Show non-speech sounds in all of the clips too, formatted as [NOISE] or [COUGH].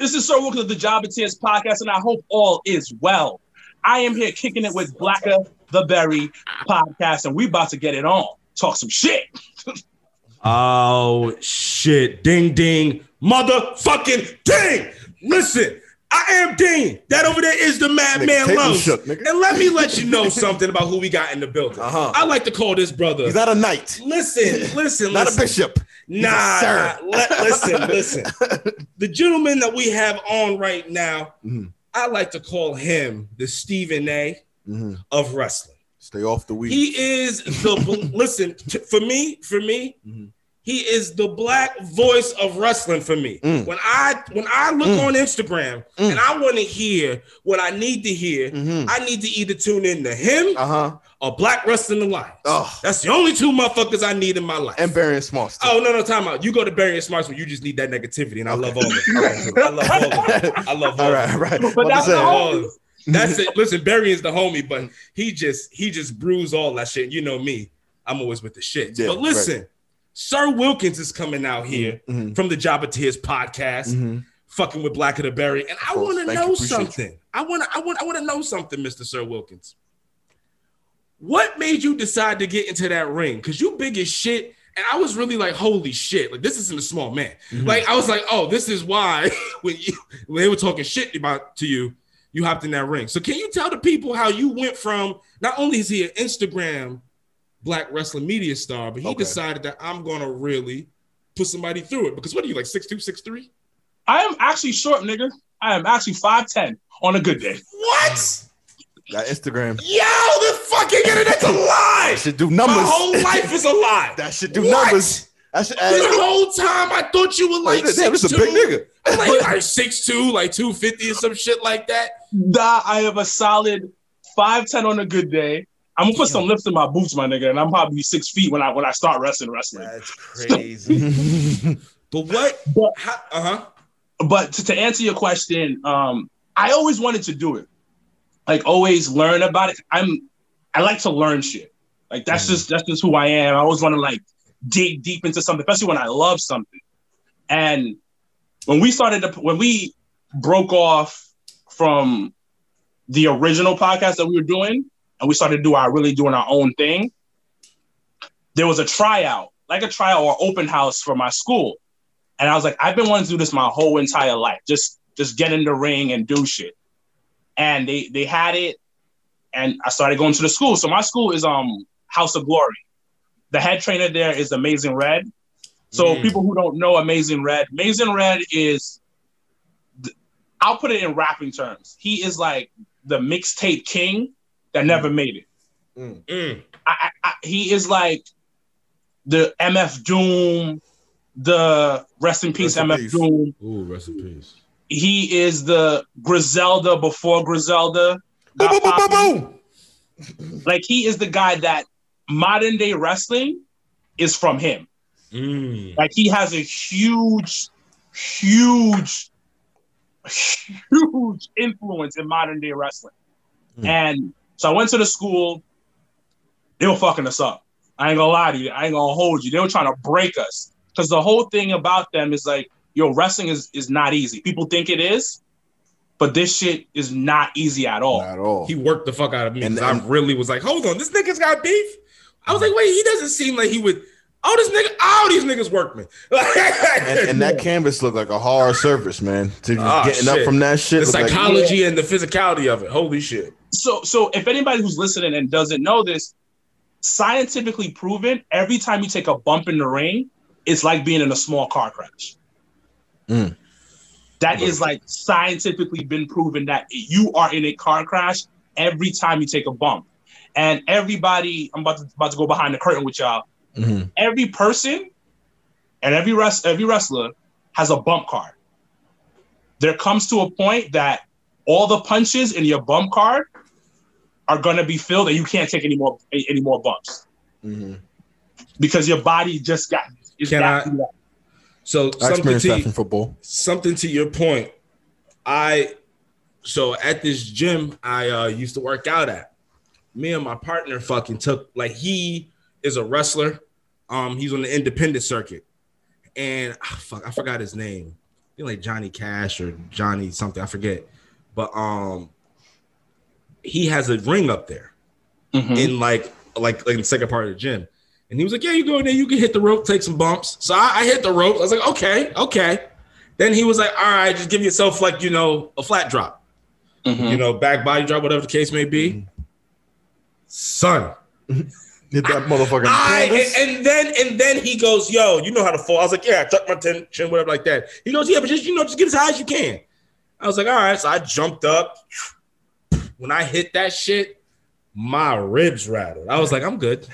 This is Sir Wilkins of the Job and Tears podcast, and I hope all is well. I am here kicking it with Blacker the Berry podcast, and we about to get it on. Talk some shit. [LAUGHS] Oh shit! Ding ding, motherfucking ding! Listen, I am Dean. That over there is the Madman table Lowe's. shook. And let me let you know something about who we got in the building. Uh-huh. I like to call this brother. He's not a knight, listen, listen, not a bishop. Nah, sir. let- listen, [LAUGHS] listen. The gentleman that we have on right now, Mhm. I like to call him the Stephen A. Mhm. of wrestling. Stay off the weed. He is the [LAUGHS] listen t- for me. For me, Mhm. he is the black voice of wrestling for me. Mm. When I when I look Mm. on Instagram Mm. and I want to hear what I need to hear, Mhm. I need to either tune in to him Uh huh. Or Black Wrestling Alliance. Oh, That's the only two motherfuckers I need in my life. and Barry and Smalls. too. Oh no no time out! You go to Barry and Smarts when you just need that negativity, and I love all of it. I love all of it. [LAUGHS] I love all, all of it. all right. Right. But What that's to the All of it. That's it. Listen, Barry is the homie, but he just he just brews all that shit. You know me, I'm always with the shit. Yeah, but listen, Sir Wilkins is coming out here Mhm. from the Job of Tears podcast, Mhm. fucking with Blacker the Berry, and I want to know Appreciate you. something. I want to I want I want to know something, Mister Sir Wilkins. What made you decide to get into that ring? Because you big as shit. And I was really like, holy shit, like this isn't a small man. Mm-hmm. Like I was like, oh, this is why [LAUGHS] when you when they were talking shit about to you, you hopped in that ring. So can you tell the people how you went from not only is he an Instagram black wrestling media star, but he Okay. decided that I'm gonna really put somebody through it. Because what are you like six two, six three? I am actually short, nigga. I am actually 5'10 on a good day. What? Got Instagram. Yo, the fucking internet's a lie. That should do numbers. My numbers. whole life is a lie. [LAUGHS] that should do What? numbers. That should This add. whole time I thought you were like Damn, this is a big nigga. I'm like, like 6'2", like 250 or some shit like that. Nah, I have a solid 5'10 on a good day. I'm gonna put some lifts in my boots, my nigga, and I'm probably six feet when I when I start wrestling wrestling. That's [LAUGHS] crazy. but what? But- Uh huh. but to, to answer your question, um, I always wanted to do it. Like always learn about it. I'm I like to learn shit. Like that's mm. just that's just who I am. I always want to like dig deep into something, especially when I love something. And when we started to when we broke off from the original podcast that we were doing and we started to do our really doing our own thing, there was a tryout, like a tryout or open house for my school. And I was like, I've been wanting to do this my whole entire life. Just just get in the ring and do shit. And they they had it, and I started going to the school. So my school is um House of Glory. The head trainer there is Amazing Red. So Mm. people who don't know Amazing Red, Amazing Red is th- I'll put it in rapping terms. He is like the mixtape king that never made it. Mm. I, I, I, he is like the MF Doom, the rest in peace Rest in MF peace. Doom. Ooh, rest in peace. He is the Griselda before Griselda. Boom, boom, boom, boom, boom. [LAUGHS] Like he is the guy that modern day wrestling is from him. Mm. Like he has a huge, huge, huge influence in modern day wrestling. Hmm. And so I went to the school. They were fucking us up. I ain't gonna lie to you. I ain't gonna hold you. They were trying to break us because the whole thing about them is like, yo, wrestling is is not easy. People think it is, but this shit is not easy at all. Not at all. He worked the fuck out of me. And- 'cause I really was like, hold on, this nigga's got beef. I was like, wait, he doesn't seem like he would. Oh, this nigga, all these niggas workmen. and, and that canvas looked like a hard surface, man. To just Ah, getting up from that shit. the looked like- psychology and the physicality of it. Holy shit. so so if anybody who's listening and doesn't know this scientifically proven every time you take a bump in the ring it's like being in a small car crash Mm. That is like scientifically been proven that you are in a car crash every time you take a bump and everybody i'm about to, about to go behind the curtain with y'all Mhm. every person and every rest every wrestler has a bump card there comes to a point that all the punches in your bump card are going to be filled and you can't take any more any more bumps Mhm. because your body just got is Can I-. So I something to, that football. something to your point. I so at this gym I uh, used to work out at. Me and my partner fucking took like he is a wrestler. Um, he's on the independent circuit, and ah, fuck, I forgot his name. I think like Johnny Cash or Johnny something, I forget. But um he has a ring up there Mhm. in like like like in the second part of the gym. And he was like, Yeah, you go in there, you can hit the rope, take some bumps. So I, I hit the rope. I was like, okay, okay. Then he was like, All right, just give yourself like, you know, a flat drop, Mhm. you know, back body drop, whatever the case may be. Son, [LAUGHS] Hit that motherfucking I and, and then and then he goes, "Yo, you know how to fall." I was like, "Yeah, I tuck my chin, chin, whatever, like that." He goes, "Yeah, but just you know, just get as high as you can." I was like, "All right." So I jumped up. When I hit that shit, my ribs rattled. I was like, "I'm good.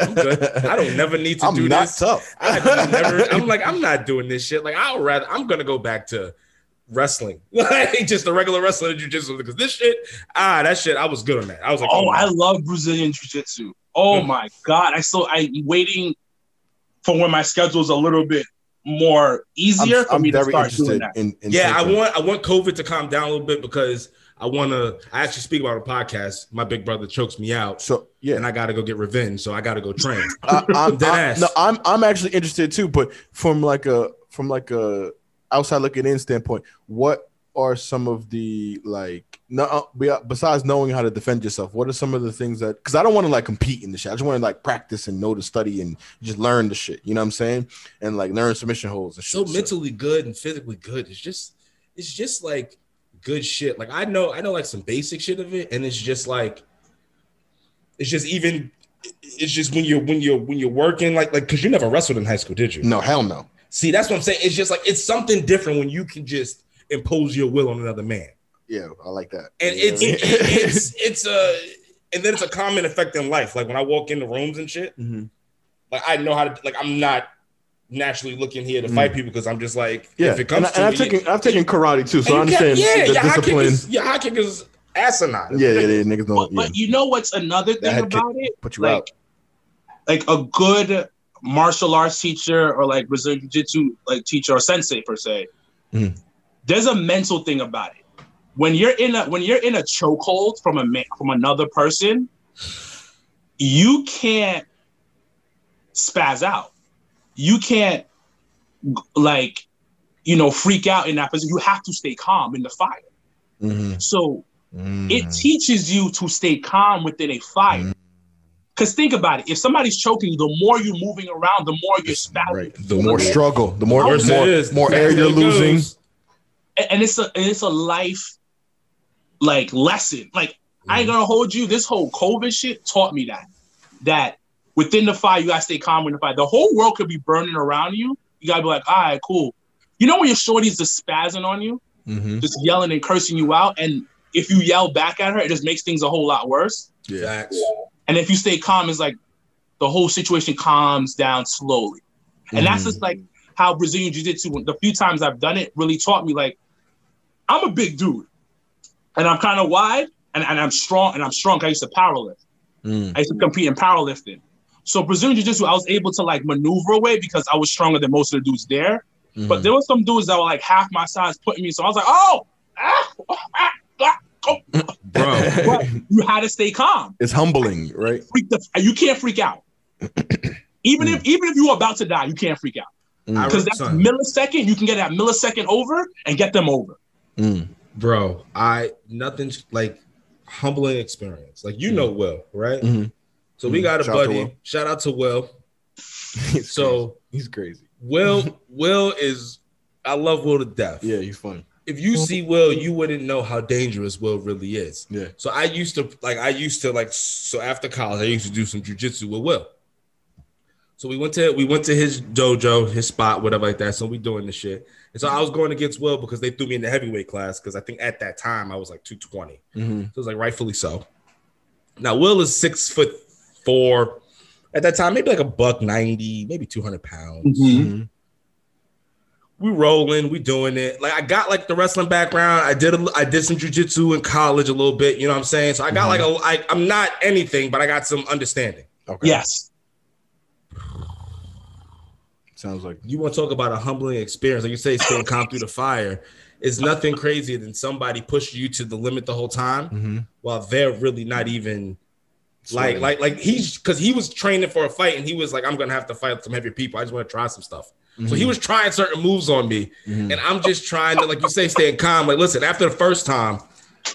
I'm good. I don't never need to I'm do not this." tough. I never, I'm like, I'm not doing this shit. Like, I'll rather. I'm gonna go back to wrestling, [LAUGHS] like just a regular wrestling jujitsu because this shit, ah, that shit, I was good on that. I was like, Oh, my I love Brazilian Jiu Jitsu. Oh Mm. my God. I still, I'm waiting for when my schedule's a little bit more easier I'm, for I'm me to very start doing that. in, in yeah, I want I want COVID to calm down a little bit because I want to. I actually speak about a podcast. My big brother chokes me out, So yeah, and I got to go get revenge. So I got to go train. [LAUGHS] I, I'm, Dead I- ass. no, I'm I'm actually interested too, but from like a from like a outside looking in standpoint, what are some of the like no uh, besides knowing how to defend yourself? What are some of the things that because I don't want to like compete in the shit. I just want to like practice and know to study and just learn the shit. You know what I'm saying? And like learn submission holds and so shit. mentally good and physically good. It's just it's just like good shit. Like I know I know like some basic shit of it, and it's just like it's just even. It's just when you're when you're when you're working like like because you never wrestled in high school, did you? no, hell no. See, that's what I'm saying. It's just like it's something different when you can just impose your will on another man. Yeah, I like that. and know it's what I mean? it's it's a and then it's a common effect in life. Like when I walk into rooms and shit, Mhm. like I know how to like I'm not naturally looking here to fight people because I'm just like Mm. Yeah, if it comes and, I- to and I've taken I've taken karate too, so I and you can't- understand yeah, the your high kick discipline. is your high kick is asinine. Yeah, yeah, yeah, niggas don't. Yeah, but you know what's another thing head kick about it? put you like, out. like a good martial arts teacher or like Brazilian Jiu Jitsu like teacher or sensei per se, Mhm. there's a mental thing about it. When you're in a when you're in a chokehold from a man, from another person, you can't spaz out. You can't like you know freak out in that position. You have to stay calm in the fight. Mhm. So Mm. it teaches you to stay calm within a fight. Mm. Because think about it, if somebody's choking you, the more you're moving around, the more you're spouting. Right. The more struggle, the more Worse more, it is, more air faster you're losing. goes. And- And it's a and it's a life like lesson. Like I ain't gonna hold you. This whole COVID shit taught me that. That within the fight, you gotta stay calm in the fight. The whole world could be burning around you. You gotta be like, all right, cool. You know when your shorty's just spazzing on you, Mhm. just yelling and cursing you out, and if you yell back at her, it just makes things a whole lot worse. Yeah. And if you stay calm, it's like the whole situation calms down slowly. And that's Mhm. just like how Brazilian Jiu Jitsu, the few times I've done it, really taught me like, I'm a big dude and I'm kind of wide and, and I'm strong and I'm strong. I used to powerlift. Mm. I used to compete in powerlifting. So Brazilian Jiu Jitsu, I was able to like maneuver away because I was stronger than most of the dudes there. Mhm. But there were some dudes that were like half my size putting me. So I was like, oh, ah, ah, ah, oh. [LAUGHS] Bro. But you had to stay calm. it's humbling, right? freak the you can't freak out. [CLEARS THROAT] even if even if you're about to die, you can't freak out Mm. because that's Son. millisecond. You can get that millisecond over and get them over. Mm. Bro, I nothing's like humbling experience. Like you know Will, right? Mhm. So we Mhm. got a Shout buddy. Shout out to Will. [LAUGHS] He's So crazy. he's crazy. Will [LAUGHS] Will is I love Will to death. Yeah, he's funny. If you see Will, you wouldn't know how dangerous Will really is. Yeah. So I used to like I used to like so after college I used to do some jujitsu with Will. So we went to we went to his dojo, his spot, whatever like that. So we doing the shit. And so I was going against Will because they threw me in the heavyweight class because I think at that time I was like 220. Mhm. So it was like rightfully so. Now Will is six foot four. At that time, maybe like a buck 90, maybe 200 pounds. Mhm. We rolling, we doing it. Like I got like the wrestling background. I did a, I did some jujitsu in college a little bit. You know what I'm saying? So I got like a I, I'm not anything, but I got some understanding. Okay. Yes, Sounds like You want to talk about a humbling experience? Like you say, staying calm through the fire. It's nothing crazier than somebody pushing you to the limit the whole time Mhm. while they're really not even like Sweating. like like he's because he was training for a fight and he was like, I'm gonna have to fight some heavy people. I just want to try some stuff. So he mm-hmm. was trying certain moves on me, mm-hmm. and I'm just trying to, like you say, stay calm. Like, listen, after the first time,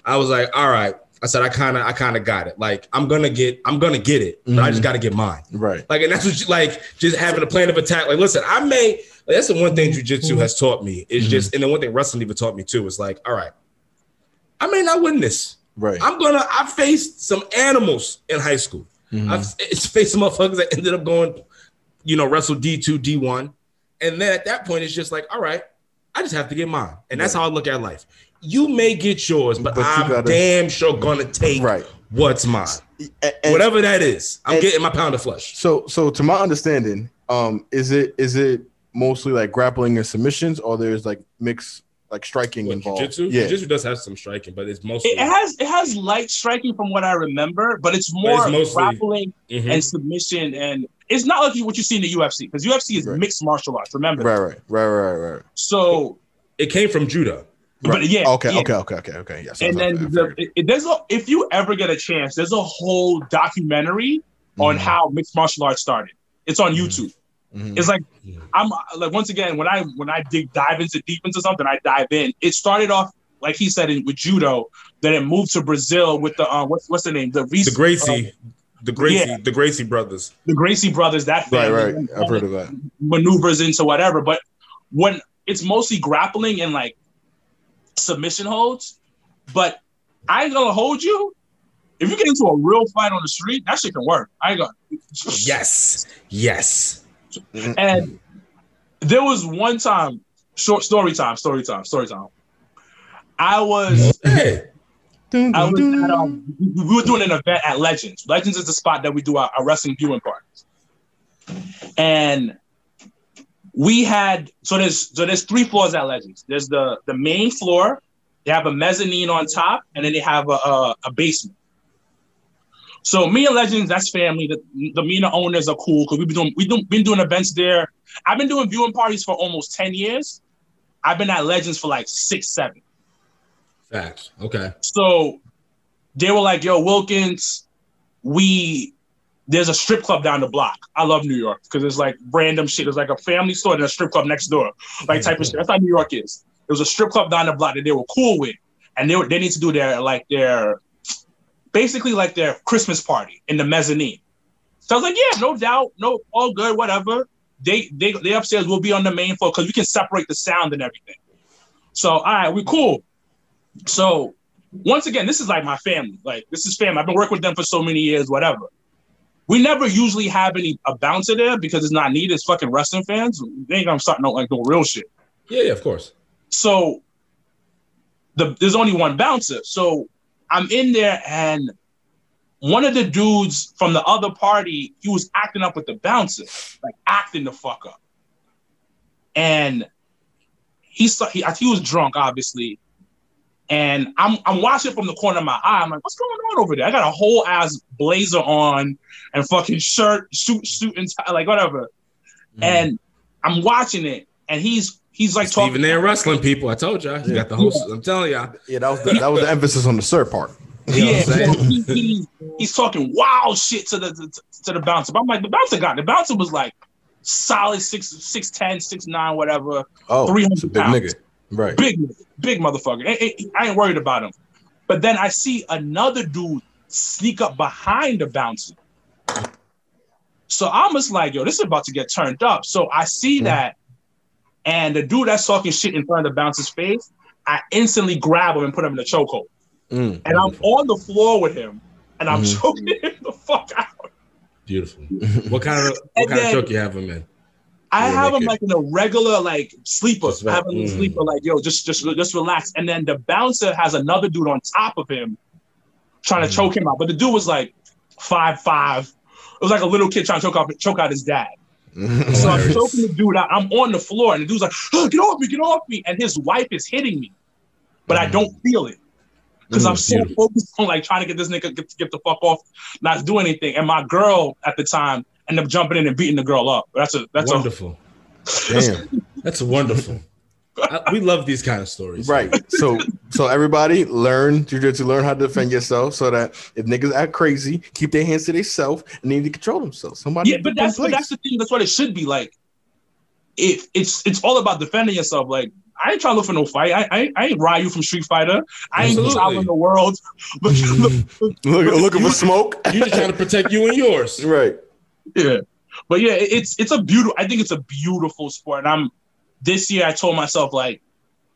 I was like, all right. I said, I kind of, I kind of got it. Like, I'm gonna get, I'm gonna get it, but I just mm-hmm. got to get mine. Right. Like, and that's what, you, like, just having a plan of attack. Like, listen, I may. Like, that's the one thing jujitsu has taught me. Is just, and the one thing wrestling even taught me too is like, all right, I may not win this. Right. I'm gonna. I faced some animals in high school. I've faced some motherfuckers that ended up going, you know, wrestle D two, D one, and then at that point, it's just like, all right, I just have to get mine, and that's how I look at life. You may get yours, but, But I'm gotta- damn sure gonna take Right. what's mine, A- and- whatever that is. I'm and- getting my pound of flesh. So, so to my understanding, um, is it is it mostly like grappling and submissions, or there's like mixed like striking What, involved? jiu-jitsu? Yeah, Jiu-jitsu does have some striking, but it's mostly It has it has light striking from what I remember, but it's more it's mostly- grappling Mhm. and submission, and it's not like what you see in the UFC because UFC is Right. mixed martial arts. Remember, right, right, right, right, right. so it came from judo. but yeah, Okay, yeah. okay, okay, okay, okay. Yes. and I- I then the, it, it- there's a if you ever get a chance, there's a whole documentary on Mhm. how mixed martial arts started. It's on YouTube. Mhm. It's like. I'm like once again when I when I dig dive into deep into something, I dive in. It started off like he said in, with judo, then it moved to Brazil with the uh, what's what's the name the Reese, The Gracie, the Gracie, yeah. the Gracie brothers. the Gracie brothers. That right, right. I've heard of that. maneuvers into whatever. But when it's mostly grappling and like submission holds, but I ain't gonna hold you. If you get into a real fight on the street, that shit can work. I ain't gonna. Yes, yes. And there was one time, short story time, story time, story time. I was, I was at, um, we were doing an event at Legends. Legends is the spot that we do our, our wrestling viewing parties. And we had so there's so there's three floors at Legends. There's the the main floor. They have a mezzanine on top, and then they have a a, a basement. So me and Legends, that's family. The, the the owners are cool because we've been doing we've been doing events there. I've been doing viewing parties for almost ten years. I've been at Legends for like six, seven. facts. Okay. So they were like, "Yo, Wilkins, we there's a strip club down the block. I love New York because it's like random shit. There's like a family store and a strip club next door, like type of shit. That's how New York is. There was a strip club down the block that they were cool with, and they were they need to do their like their basically like their Christmas party in the mezzanine. So I was like, yeah, no doubt, no, all good, whatever. They they they upstairs will be on the main floor because we can separate the sound and everything. So all right, we cool. So once again, this is like my family. Like this is family. I've been working with them for so many years, whatever. We never usually have any a bouncer there because it's not needed. It's fucking wrestling fans. They ain't gonna start no like no real shit. Yeah, yeah, of course. So the there's only one bouncer. So I'm in there and one of the dudes from the other party, he was acting up with the bouncer, like acting the fuck up. And he saw he, he was drunk, obviously. And I'm I'm watching from the corner of my eye. I'm like, what's going on over there? I got a whole ass blazer on and fucking shirt, suit, suit and tie, like whatever. Mm-hmm. And I'm watching it, and he's he's like talking. Even there wrestling people, I told y'all. You got the whole. I'm telling y'all. Yeah, that was the, that was the emphasis on the sir part. You know yeah, what I'm [LAUGHS] he, he- he's talking wild shit to the to, to the bouncer. But I'm like, the bouncer got the bouncer was like solid six six ten, six nine, whatever, Oh, 300 a big pounds. nigga. Right. big big motherfucker. I, I- I ain't worried about him. But then I see another dude sneak up behind the bouncer. So I'm just like, yo, this is about to get turned up. So I see Mhm. that, and the dude that's talking shit in front of the bouncer's face, I instantly grab him and put him in a chokehold. Mm. And I'm on the floor with him, and I'm Mhm. choking [LAUGHS] him the fuck out. Beautiful. [LAUGHS] What kind of what kind then- of choke you have him in? I Yeah, have him like in a regular like sleeper. Just I have him mm. sleeper, like yo, just just just relax. And then the bouncer has another dude on top of him, trying to Mm. choke him out. But the dude was like five five. It was like a little kid trying to choke out choke out his dad. [LAUGHS] So I'm choking the dude out. I'm on the floor, and the dude's like, oh, "Get off me! Get off me!" And his wife is hitting me, but I Mm. don't feel it because I'm Mm, so focused on like trying to get this nigga get, get the fuck off, not do anything. And my girl at the time ended up jumping in and beating the girl up. That's a that's wonderful. Damn. [LAUGHS] That's wonderful. [LAUGHS] I, we love these kind of stories. Right. So so everybody learn jujitsu, learn how to defend yourself so that if niggas act crazy, keep their hands to themselves and need to control themselves. Somebody yeah. But that's but that's the thing. That's what it should be like. it, it's it's all about defending yourself. Like I ain't trying to look for no fight. I I, I ain't Ryu from Street Fighter. I ain't Absolutely. traveling the world. [LAUGHS] looking- Look, looking for smoke. [LAUGHS] You just trying to protect you and yours. right. Yeah, but yeah, it's it's a beautiful. I think it's a beautiful sport. And I'm this year. I told myself like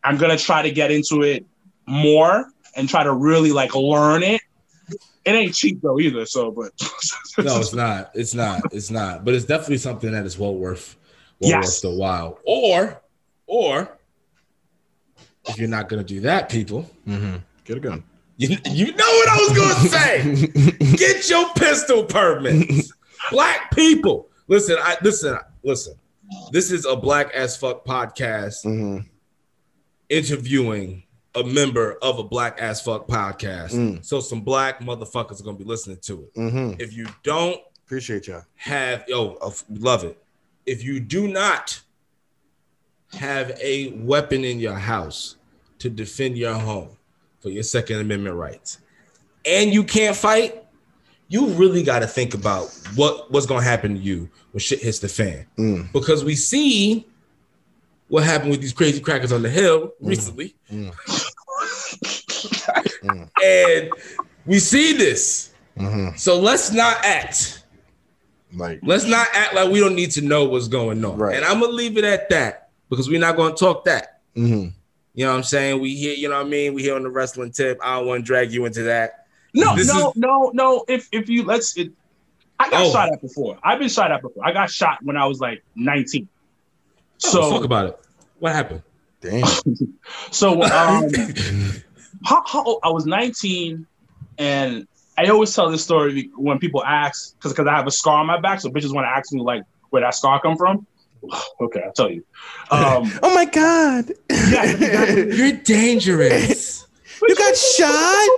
I'm gonna try to get into it more and try to really like learn it. It ain't cheap though either. So, but [LAUGHS] No, it's not. It's not. It's not. But it's definitely something that is well worth well Yes. worth the while. Or, or if you're not gonna do that, people, Mm-hmm. Get a gun. you, you know what I was gonna say. [LAUGHS] Get your pistol permits. Black people. Listen, I listen, listen. This is a black as fuck podcast hmm interviewing a member of a black as fuck podcast. Mm. So some black motherfuckers are gonna be listening to it. hmm If you don't Appreciate y'all. have yo uh, love it if you do not have a weapon in your house to defend your home for your second amendment rights and you can't fight you really got to think about what what's going to happen to you when shit hits the fan Mm. because we see what happened with these crazy crackers on the hill recently Mm. [LAUGHS] and we see this hmm so let's not act Like, Let's not act like we don't need to know what's going on. Right. And I'm gonna leave it at that because we're not gonna talk that. hmm You know what I'm saying? We here, you know what I mean? We here on the wrestling tip. I don't want to drag you into that. no, This no, is- no, no. If if you let's it, I got Oh. shot at before. I've been shot at before. I got shot when I was like 19. So let's talk about it. What happened? damn. [LAUGHS] so um [LAUGHS] how, how old- I was 19 and I always tell this story when people ask because because I have a scar on my back, so bitches want to ask me like where that scar come from. [SIGHS] Okay, I'll tell you. Um, [LAUGHS] oh my god. Yeah, exactly. You're dangerous. you got shot.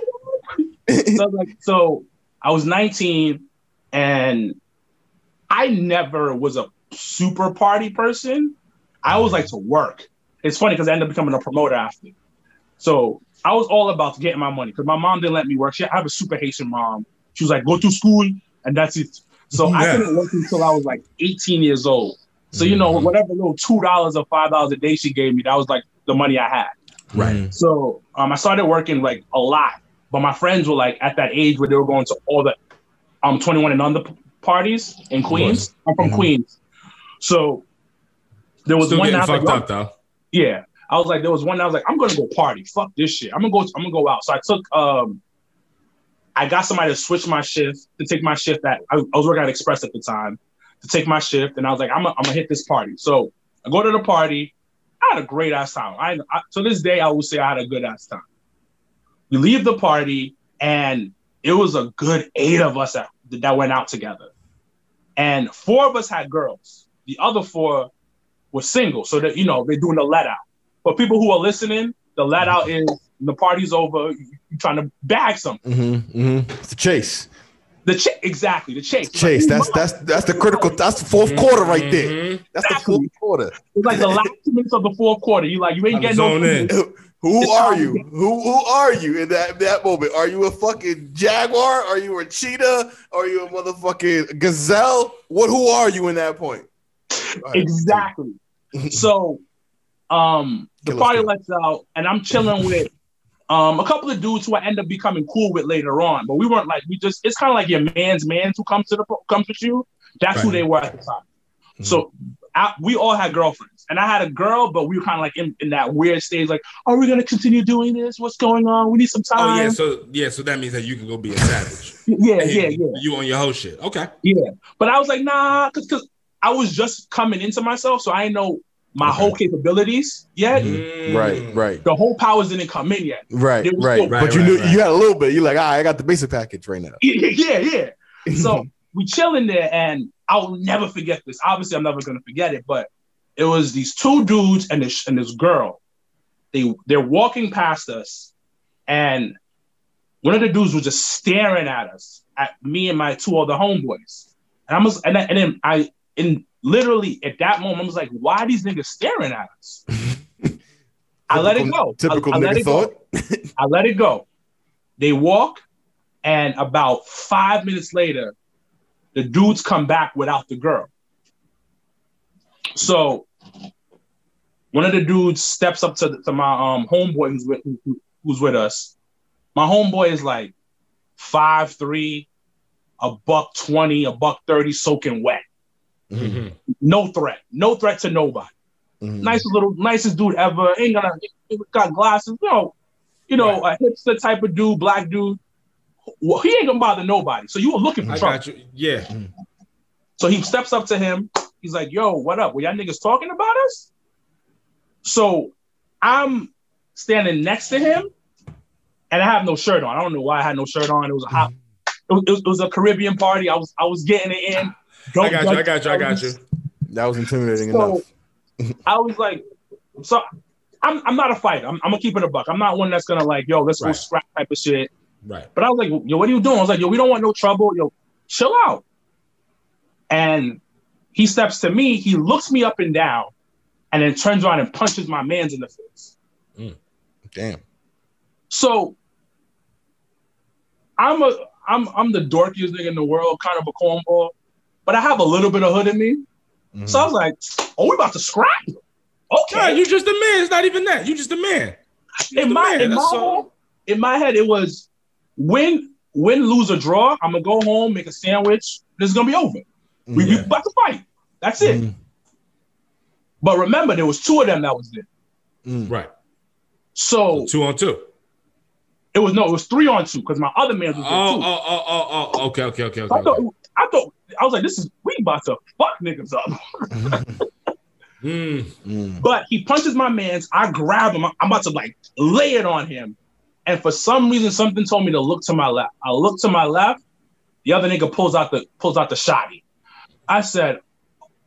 so like so I was 19 and I never was a super party person. I always like to work. It's funny because I ended up becoming a promoter after. So I was all about getting my money because my mom didn't let me work. She I have a super Haitian mom. She was like, go to school and that's it. So I Yeah. couldn't work until I was like 18 years old. So you know, Mhm. whatever little two dollars or five dollars a day she gave me, that was like the money I had. Right. So um, I started working like a lot, but my friends were like at that age where they were going to all the um 21 and under parties in Queens. I'm from Mhm. Queens, so there was Still one night fucked like, up though. yeah, I was like, there was one I was like, I'm gonna go party. Fuck this shit. I'm gonna go. I'm gonna go out. So I took um, I got somebody to switch my shift to take my shift at I, I was working at Express at the time to take my shift, and I was like, I'm gonna, I'm gonna hit this party. So I go to the party. I had a great ass time. I, I to this day I would say I had a good ass time. We leave the party, and it was a good eight of us that, that went out together, and four of us had girls. The other four were single, so that you know they're doing the let out. For people who are listening, the let out is the party's over. You're trying to bag something. Mm-hmm, mm-hmm. It's a chase. The chase, exactly. The chase. Chase. That's that's that's the critical. That's the fourth quarter right there. Mhm. That's the fourth quarter. It's like the last two minutes of the fourth quarter. You like you ain't Time to getting no. in. Who are you? Who who are you in that that moment? Are you a fucking jaguar? Are you a cheetah? Are you a motherfucking gazelle? What? Who are you in that point? Ahead. Exactly. [LAUGHS] So, um, the Kill party lets out, and I'm chilling with um a couple of dudes who I end up becoming cool with later on. But we weren't like we just. It's kind of like your man's man who comes to the comes with you. That's who they were at the time. So I, we all had girlfriends, and I had a girl, but we were kind of like in, in that weird stage, like, are we gonna continue doing this? What's going on? We need some time. Oh yeah, so yeah, so that means that you can go be a savage. [LAUGHS] yeah, And yeah, yeah. You on your whole shit. Okay. Yeah, but I was like, nah, because because I was just coming into myself, so I didn't know my Okay. whole capabilities yet. Mm. Right, right, The whole powers didn't come in yet. right, right. still- Right, But you right, knew right. you had a little bit. You're like, ah, I got the basic package right now. [LAUGHS] Yeah, yeah, yeah. So [LAUGHS] we chilling there, and I'll never forget this. Obviously, I'm never gonna forget it, but it was these two dudes and this and this girl. They they're walking past us, and one of the dudes was just staring at us, at me and my two other homeboys. And I was, and, then- and then I, in literally at that moment, I was like, why are these niggas staring at us? [LAUGHS] I let it go. Typical I, I let nigga it go. thought. [LAUGHS] I let it go. They walk, and about five minutes later, the dudes come back without the girl. So one of the dudes steps up to, to my um homeboy who's with who, who's with us. My homeboy is like five three, a buck twenty, a buck thirty, soaking wet. Mhm. No threat, no threat to nobody. Mhm. Nicest little, nicest dude ever. Ain't gonna got glasses. You know, you know, a hipster type of dude, black dude. Well, he ain't gonna bother nobody. So you were looking for I trouble. Yeah. So he steps up to him. He's like, "Yo, what up? Were y'all niggas talking about us?" So I'm standing next to him, and I have no shirt on. I don't know why I had no shirt on. It was a hot. It was, it was, it was a Caribbean party. I was I was getting it in. I got you. I got you. I got you. That was intimidating So enough. [LAUGHS] I was like, so I'm I'm not a fighter. I'm, I'm gonna keep it a buck. I'm not one that's gonna like, yo, let's go Right. scrap type of shit. Right. But I was like, yo, what are you doing? I was like, yo, we don't want no trouble. Yo, chill out. And he steps to me, he looks me up and down, and then turns around and punches my man's in the face. Damn. So I'm a I'm I'm the dorkiest nigga in the world, kind of a cornball, but I have a little bit of hood in me. Mhm. So I was like, oh, we about to scrap. Nah, Okay. you just a man. It's not even that. You just a man. You in my man, in my all. head, in my head, it was win, win, lose or draw. I'm gonna go home, make a sandwich. This is gonna be over. We, we Yeah. about to fight. That's it. Mhm. But remember, there was two of them that was there. Mm. Right. So Two on two. it was no, it was three on two because my other man Oh, was there oh, too. oh, oh, oh. Okay, okay, okay, So I okay. thought, okay. I thought, I was like, this is we about to fuck niggas up. [LAUGHS] Mm. Mm. But he punches my man's. I grab him. I'm about to like lay it on him. And for some reason, something told me to look to my left. I look to my left. The other nigga pulls out the pulls out the shotty. I said,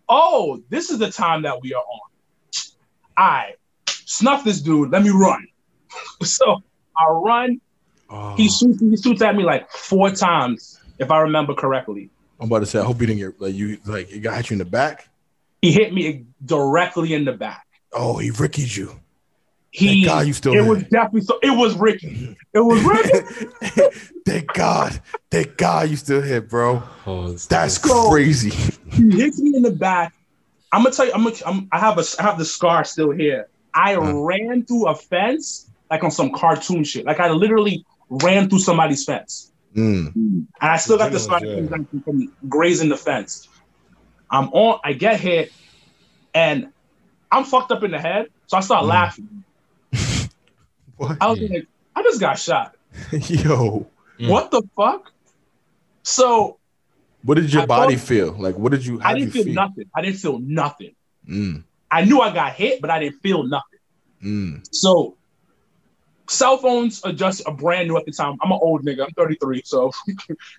"Oh, this is the time that we are on." I snuff this dude. Let me run. [LAUGHS] so I run. Oh, He shoots. He shoots at me like four times, if I remember correctly. I'm about to say, I hope you didn't get like you like it got hit you in the back. He hit me directly in the back. Oh, he rickied you. He. Thank God you still it hit. was definitely so. It was Ricky. It was Ricky. [LAUGHS] Thank God. Thank God you still hit, bro. Oh, That's So- crazy. he hits me in the back. I'm gonna tell you, I'm, gonna, I'm I have a I have the scar still here. I Uh. ran through a fence like on some cartoon shit. Like I literally ran through somebody's fence, Mm. and I still got the scar Yeah. from, from grazing the fence. I'm on. I get hit, and I'm fucked up in the head, so I start Mm. laughing. What? I was Mm. like, I just got shot. [LAUGHS] Yo, Mm. What the fuck? So what did your I body thought- feel? Like, what did you? How I did didn't you feel nothing. I didn't feel nothing. Mm. I knew I got hit, but I didn't feel nothing. Mm. So cell phones are just a brand new at the time. I'm an old nigga. I'm 33. So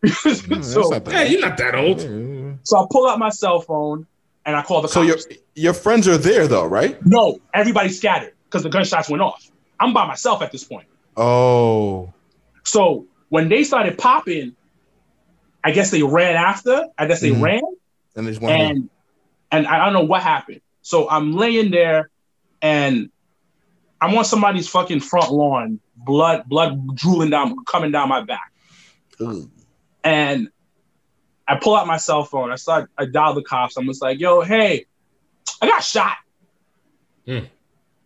Mm, [LAUGHS] so, not Hey, you're not that old. Yeah. so I pull out my cell phone and I call the So your your friends are there though, right? no, everybody scattered because the gunshots went off. I'm by myself at this point. Oh, So when they started popping, I guess they ran after. I guess they Mhm. ran and there's one. and and I don't know what happened. So I'm laying there and I'm on somebody's fucking front lawn, blood, blood drooling down, coming down my back. Ugh. And I pull out my cell phone. I start, I dial the cops. I'm just like, yo, hey, I got shot. Hmm.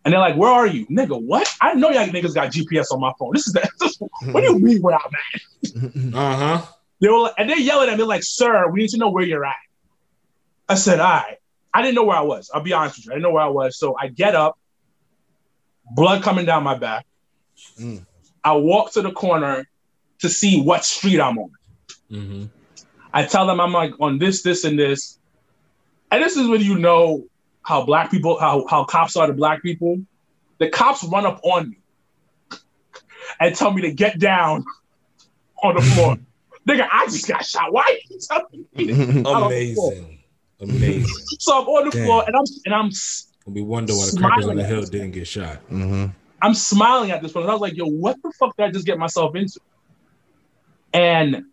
And they're like, where are you? Nigga, what? I know y'all niggas got GPS on my phone. This is the, [LAUGHS] this, what do you mean where I'm at? [LAUGHS] Uh huh. They were like, and they're yelling at me like, sir, we need to know where you're at. I said, all right. I didn't know where I was. I'll be honest with you. I didn't know where I was. So I get up, blood coming down my back. Mm. I walk to the corner to see what street I'm on. Mm-hmm. I tell them I'm like on this, this, and this. And this is when you know how black people, how, how cops are to black people. The cops run up on me and tell me to get down on the floor. [LAUGHS] Nigga, I just got shot. Why you telling me? [LAUGHS] Amazing. Amazing. So I'm on the Damn. floor and I'm and I'm We wonder why the crackers on the hill didn't get shot. hmm I'm smiling at this point. I was like, yo, what the fuck did I just get myself into? And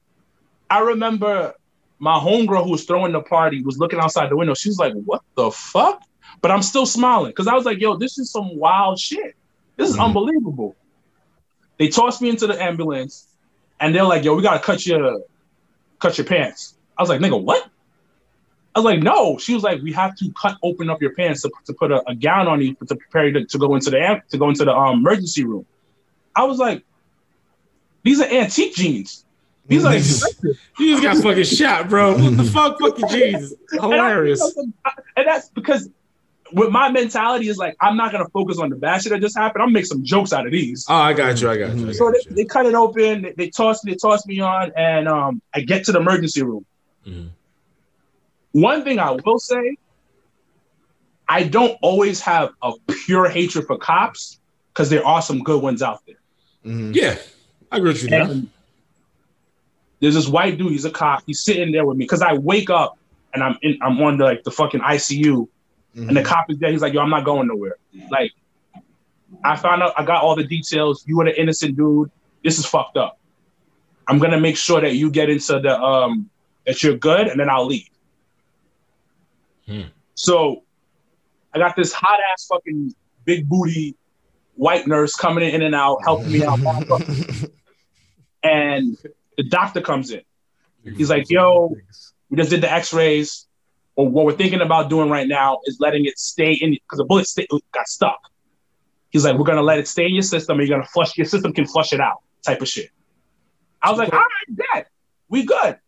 I remember my homegirl who was throwing the party was looking outside the window. She was like, what the fuck? But I'm still smiling because I was like, yo, this is some wild shit. This is Mhm. unbelievable. They tossed me into the ambulance and they're like, yo, we gotta cut your cut your pants. I was like, nigga, what? I was like, no. She was like, we have to cut open up your pants to, to put a, a gown on you to prepare you to, to go into the to go into the um, emergency room. I was like, these are antique jeans. These like. You just got fucking shot, bro. What the fuck, fucking Jesus? [LAUGHS] Hilarious. And, I, and that's because with my mentality is like I'm not gonna focus on the bad shit that just happened. I'm gonna make some jokes out of these. Oh, I got you. I got you. I So got they, you. they cut it open, they, they toss they toss me on, and um, I get to the emergency room. Mhm. One thing I will say, I don't always have a pure hatred for cops because there are some good ones out there. Mhm. Yeah, I agree with you. And there's this white dude, he's a cop, he's sitting there with me because I wake up and I'm in, I'm on the like the fucking ICU, and the cop is there. He's like, "Yo, I'm not going nowhere." Like, I found out, I got all the details. You were the innocent dude. This is fucked up. I'm gonna make sure that you get into the um that you're good, and then I'll leave. Hmm. So, I got this hot ass fucking big booty white nurse coming in and out, helping me out. [LAUGHS] and the doctor comes in. He's like, "Yo, we just did the X-rays. Or what we're thinking about doing right now is letting it stay in because the bullet stay, got stuck. He's like, we're gonna let it stay in your system, and you're gonna flush. Your system can flush it out, type of shit. I was like, all right, dead. We good.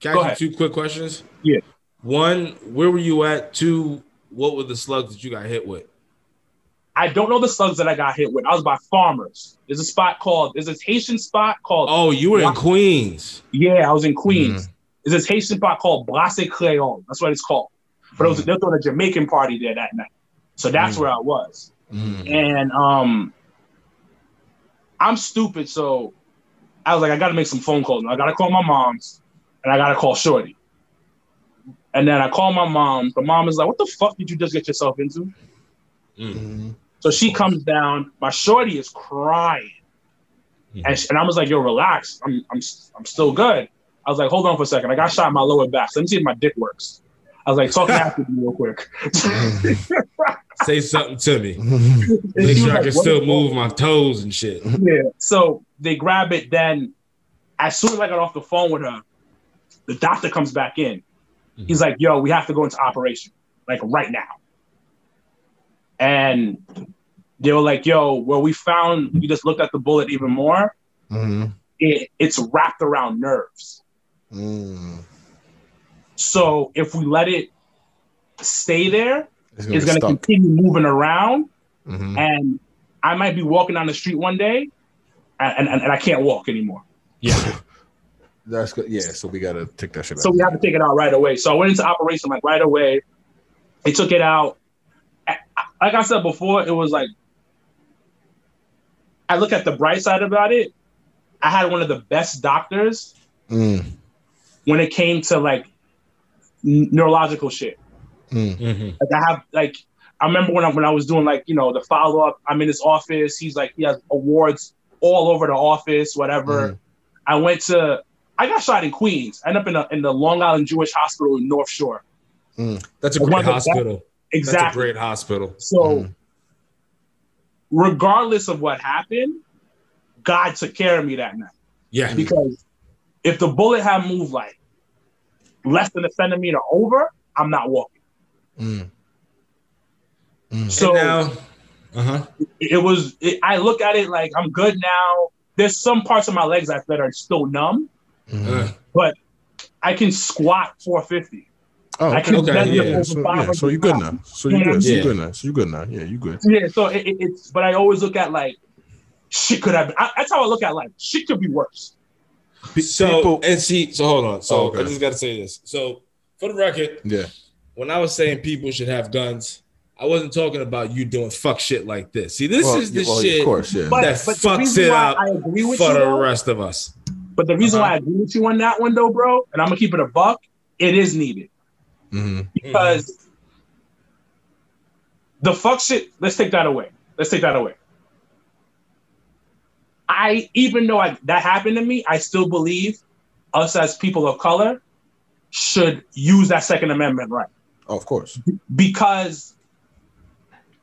Can Go I ask you two quick questions? Yeah. One, where were you at? Two, what were the slugs that you got hit with? I don't know the slugs that I got hit with. I was by farmers. There's a spot called. There's this Haitian spot called. Oh, you were in Queens. Yeah, I was in Queens. There's this Haitian spot called Brasse Creole. That's what it's called. But it was they were doing a Jamaican party there that night. So that's Mm. where I was. Mhm. And um I'm stupid, so I was like, I gotta make some phone calls. I gotta call my mom's and I gotta call Shorty. And then I call my mom. The mom is like, What the fuck did you just get yourself into? Mhm. So she comes down. My shorty is crying. And, she, and I was like, yo, relax. I'm, I'm, I'm still good. I was like, hold on for a second. I got shot in my lower back. So let me see if my dick works. I was like, talk after me real quick. [LAUGHS] Say something to me. [LAUGHS] Make sure I can still move my toes and shit. Yeah. So they grab it. Then, as soon as I got off the phone with her, the doctor comes back in. He's like, "Yo, we have to go into operation, like right now." And they were like, "Yo, well, we found we just looked at the bullet even more. Mhm. It, it's wrapped around nerves. Mm. So if we let it stay there, It's it's going to continue moving around, Mhm. and I might be walking down the street one day, and, and, and I can't walk anymore." Yeah. [LAUGHS] That's good. Yeah, so we gotta take that shit out. So we have to take it out right away. So I went into operation like right away. They took it out. A- Like I said before, it was like I look at the bright side about it. I had one of the best doctors Mm. when it came to like neurological shit. Mm. Mhm. Like I have like I remember when I when I was doing like you know the follow up. I'm in his office. He's like he has awards all over the office. Whatever. I went to. I got shot in Queens. I end up in, a, in the Long Island Jewish Hospital in North Shore. That's a One great of hospital. That's a Exactly. great hospital. So, Mhm. regardless of what happened, God took care of me that night. Yeah. Because if the bullet had moved like less than a centimeter over, I'm not walking. Mm. Mm. So now, uh huh. it was. It, I look at it like I'm good now. There's some parts of my legs that are still numb, Mhm. but I can squat 450. Oh, I okay. can Okay, deadlift yeah. So, yeah, so you good now. So you Yeah. good. So Yeah. you good now. So you good now. Yeah, you good. Yeah, so it, it- it's. But I always look at like shit could have. Been, I, that's how I look at like shit could be worse. So People- and see, so hold on. So Oh, okay. I just got to say this. So for the record, Yeah. when I was saying people should have guns, I wasn't talking about you doing fuck shit like this. See, this Well, is the well, shit Of course, yeah. But, that but the fucks reason it up I agree with for you, the though, rest of us. but the reason Uh-huh. why I agree with you on that one, though, bro, and I'm gonna keep it a buck, it is needed Mhm. because the fuck shit. Let's take that away. Let's take that away. I even though I, that happened to me, I still believe us as people of color should use that Second Amendment right Oh, of course. because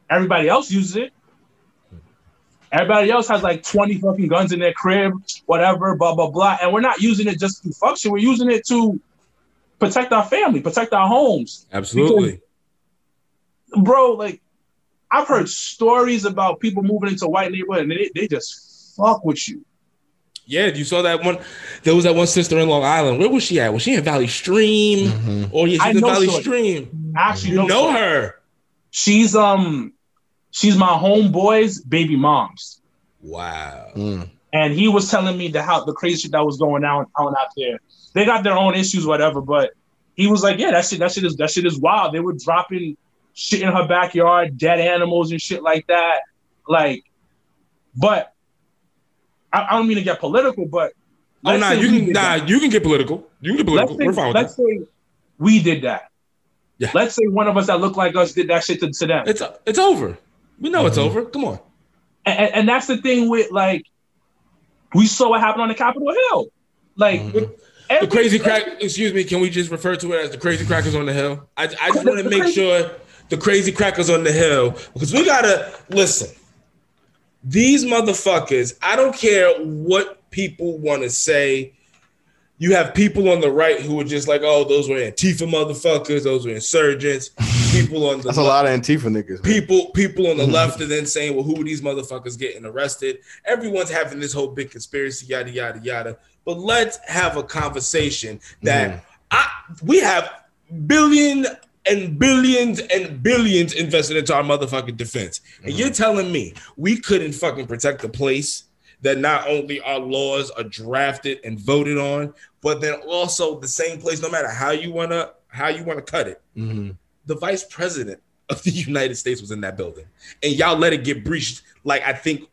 everybody else uses it. Everybody else has like 20 fucking guns in their crib, whatever, blah, blah, blah. And we're not using it just to function. We're using it to protect our family, protect our homes. Absolutely. Bro, like I've heard stories about people moving into white neighborhood and they, they just fuck with you. Yeah, you saw that one. There was that one sister in Long Island. Where was she at? Was she in Valley Stream? Mm-hmm. Or yeah, I in know Valley so. Stream. I actually You know, know so- her. She's um she's my homeboy's baby mom's. Wow. Mm. And he was telling me the how the crazy shit that was going on, on out there. They got their own issues, whatever, but he was like, Yeah, that shit, that shit is that shit is wild. They were dropping shit in her backyard, dead animals and shit like that. Like, but I, I don't mean to get political, but Oh let's nah, you can nah, that. you can get political. You can get Let's political. We're fine with let's that. say we did that. Yeah. Let's say one of us that look like us did that shit to, to them. It's it's over. We know it's Mhm. over. Come on. and, and- and that's the thing with like we saw what happened on the Capitol Hill. Like Mhm. The crazy crack, excuse me, can we just refer to it as the crazy crackers on the hill? I, I just want to make sure the crazy crackers on the hill because we gotta listen. These motherfuckers, I don't care what people want to say. You have people on the right who are just like, oh, those were Antifa motherfuckers, those were insurgents. People on [LAUGHS] the That's a lot of Antifa niggas. man. people people on the Mhm. left are then saying, well, who are these motherfuckers getting arrested? Everyone's having this whole big conspiracy, yada yada yada. But let's have a conversation that Mhm. I we have billion and billions and billions invested into our motherfucking defense. And Mhm. you're telling me we couldn't fucking protect the place that not only our laws are drafted and voted on, but then also the same place, no matter how you wanna how you wanna cut it Mhm. the vice president of the [LAUGHS] United States was in that building, and y'all let it get breached like I think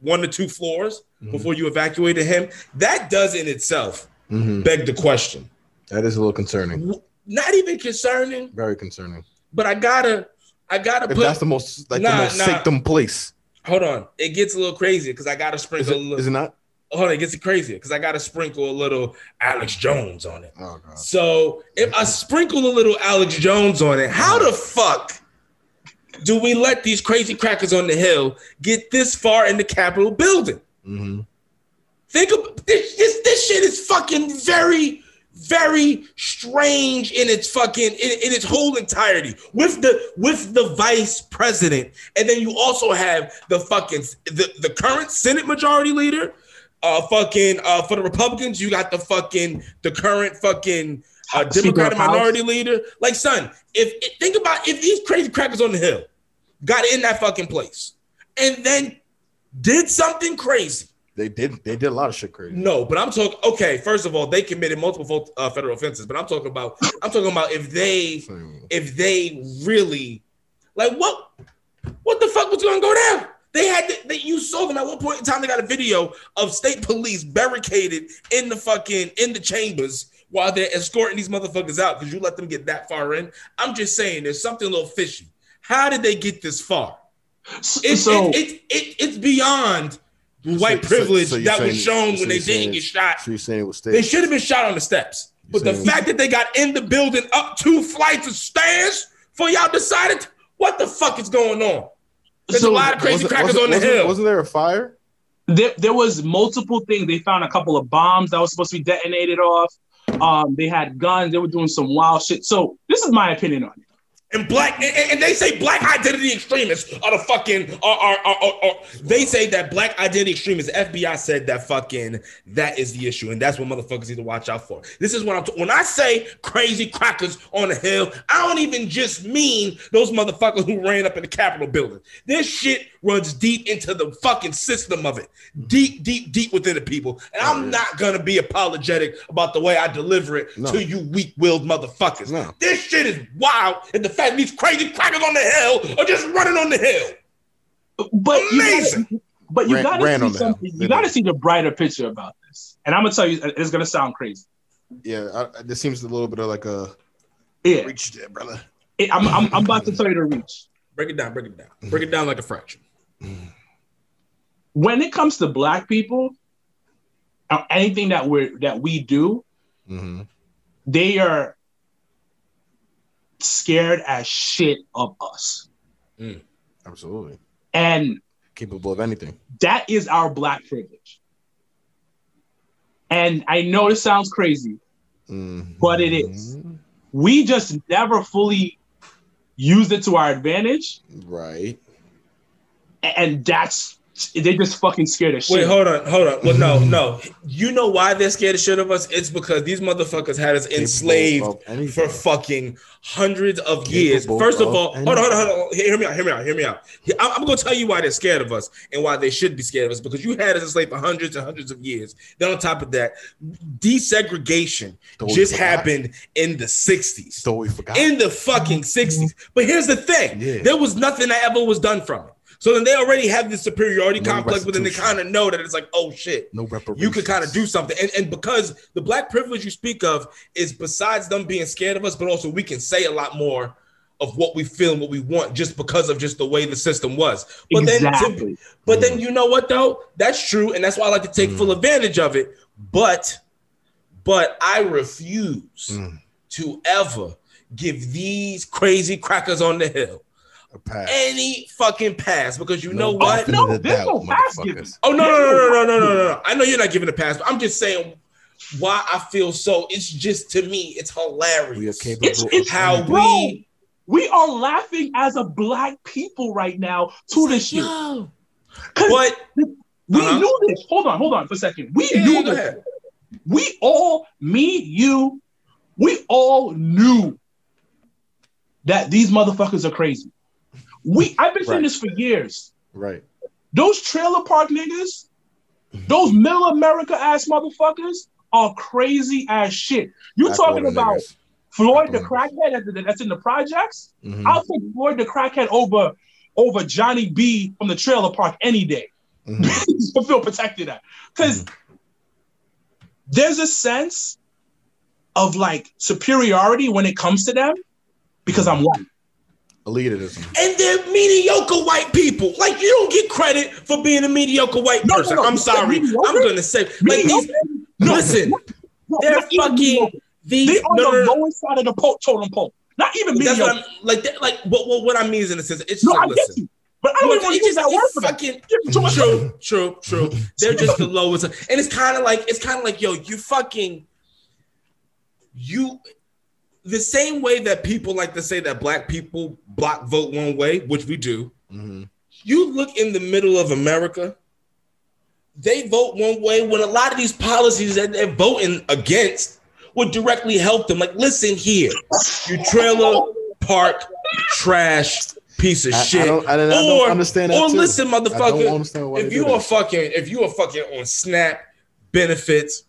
one to two floors Mhm. before you evacuated him. That does in itself Mhm. beg the question. That is a little concerning. Not even concerning, Very concerning. but I gotta, I gotta If put. that's the most like Nah, the most nah. sanctum place, hold on, it gets a little crazy because I gotta is sprinkle. it, a little, is it not? hold on, it gets crazier because I gotta sprinkle a little Alex Jones on it. Oh god. So if I sprinkle a little Alex Jones on it, how the fuck do we let these crazy crackers on the hill get this far in the Capitol building? hmm Think of this. This, this shit is fucking very, very strange in its fucking in, in its whole entirety. With the with the vice president, and then you also have the fucking the, the current Senate Majority Leader. Uh, fucking uh, for the Republicans, you got the fucking the current fucking uh, Democratic Minority Leader. Like, son, if think about if these crazy crackers on the hill got in that fucking place and then did something crazy. They did. They did a lot of shit crazy. No, but I'm talking. Okay, first of all, they committed multiple uh, federal offenses, but I'm talking about. I'm talking about if they, [LAUGHS] if they really, like, what, what the fuck was going to go down? They had, they, you saw them at one point in time. They got a video of state police barricaded in the fucking in the chambers while they're escorting these motherfuckers out because you let them get that far in. I'm just saying, there's something a little fishy. How did they get this far? It's so it, it, it, it's beyond white So- so- privilege so you're that was shown so when they saying- didn't get shot. So you're saying it was They should have been shot on the steps. But the fact that they got in the building up two flights of stairs for y'all decided what the fuck is going on? There's So a lot of crazy Wasn't- crackers wasn't- on the hill. Wasn't there a fire? there, there was multiple things. They found a couple of bombs that was supposed to be detonated off. Um, they had guns. They were doing some wild shit. So this is my opinion on it. And black and, and they say black identity extremists are the fucking are, are, are, are, they say that black identity extremists fbi said that fucking that is the issue and that's what motherfuckers need to watch out for this is what i'm t- when i say crazy crackers on the hill i don't even just mean those motherfuckers who ran up in the capitol building this shit runs deep into the fucking system of it deep deep deep within the people and i'm yeah. not gonna be apologetic about the way i deliver it No. to you weak-willed motherfuckers No. this shit is wild, and the fact these crazy crackers on the hill are just running on the hill. But you Amazing. gotta, but you Ran- gotta ran see the something. You gotta see the brighter picture about this. And I'm gonna tell you, it's gonna sound crazy. Yeah, I, this seems a little bit of like a Yeah, reach there, brother. it- I'm, I'm, I'm about to tell you the reach. Break it down, break it down, break it down like a fraction. When it comes to black people, or anything that we're that we do, hmm they are scared as shit of us. Absolutely And capable of anything. that is our black privilege. And I know this sounds crazy, Mhm. But it is. We just never fully used it to our advantage, right. and that's they just fucking scared of shit. Wait, hold on, hold on. Well, no, no. You know why they're scared of shit of us? It's because these motherfuckers had us enslaved for fucking hundreds of years. First of of all, hold on, hold on, hold on. Hear me out, hear me out, hear me out. I'm, I'm gonna tell you why they're scared of us and why they should be scared of us because you had us enslaved for hundreds and hundreds of years. Then on top of that, desegregation Thought we just happened in the 60s. So we forgot. in the fucking 60s. But here's the thing Yeah. there was nothing that ever was done from it. So then they already have this superiority No complex, but then they kind of know that it's like, oh shit, no reparations. you could kind of do something. And, and because the black privilege you speak of is besides them being scared of us, but also we can say a lot more of what we feel and what we want just because of just the way the system was. But then to- exactly. but then you know what though? That's true, and that's why I like to take full advantage of it. But but I refuse Mm. to ever give these crazy crackers on the hill A pass any fucking pass because you no, know what? No, this no pass. Oh no, no, no, no, no, no, no, no. [LAUGHS] I know you're not giving a pass, but I'm just saying why I feel so. It's just to me, it's hilarious. We are it's, it's how we we are laughing as a black people right now to this shit. No. But we uh-huh. knew this. Hold on, hold on for a second. We yeah, knew this. We all, me, you, we all knew that these motherfuckers are crazy. We I've been saying Right. this for years. Right. Those trailer park niggas, those middle America ass motherfuckers are crazy as shit. You talking about niggas. Floyd the crackhead that's- in the projects? Mhm. I'll take Floyd the crackhead over over Johnny B from the trailer park any day. [LAUGHS] Mhm. Feel protected at because there's a sense of like superiority when it comes to them because I'm white. Elitism. and they're mediocre white people. Like you don't get credit for being a mediocre white No, no, person. no. I'm sorry. I'm gonna say like these. No, listen, no, they're fucking these. They no, the no, no. lowest side of the po- totem pole. Not even That's mediocre. what I'm like. That, like what, what? What I mean is in a sense, it's no, just I like, get you, but I don't Well, even want to use that word for fucking them too much credit. true, true, true. They're just the lowest, and it's kind of like it's kind of like yo, you fucking you. The same way that people like to say that black people block vote one way, which we do. Mhm. You look in the middle of America, they vote one way when a lot of these policies that they're voting against would directly help them. Like, listen here, you trailer park trash piece of I- I shit. don't- I don't- I don't understand that Or too. listen, motherfucker, if you are fucking, if you are fucking on SNAP benefits,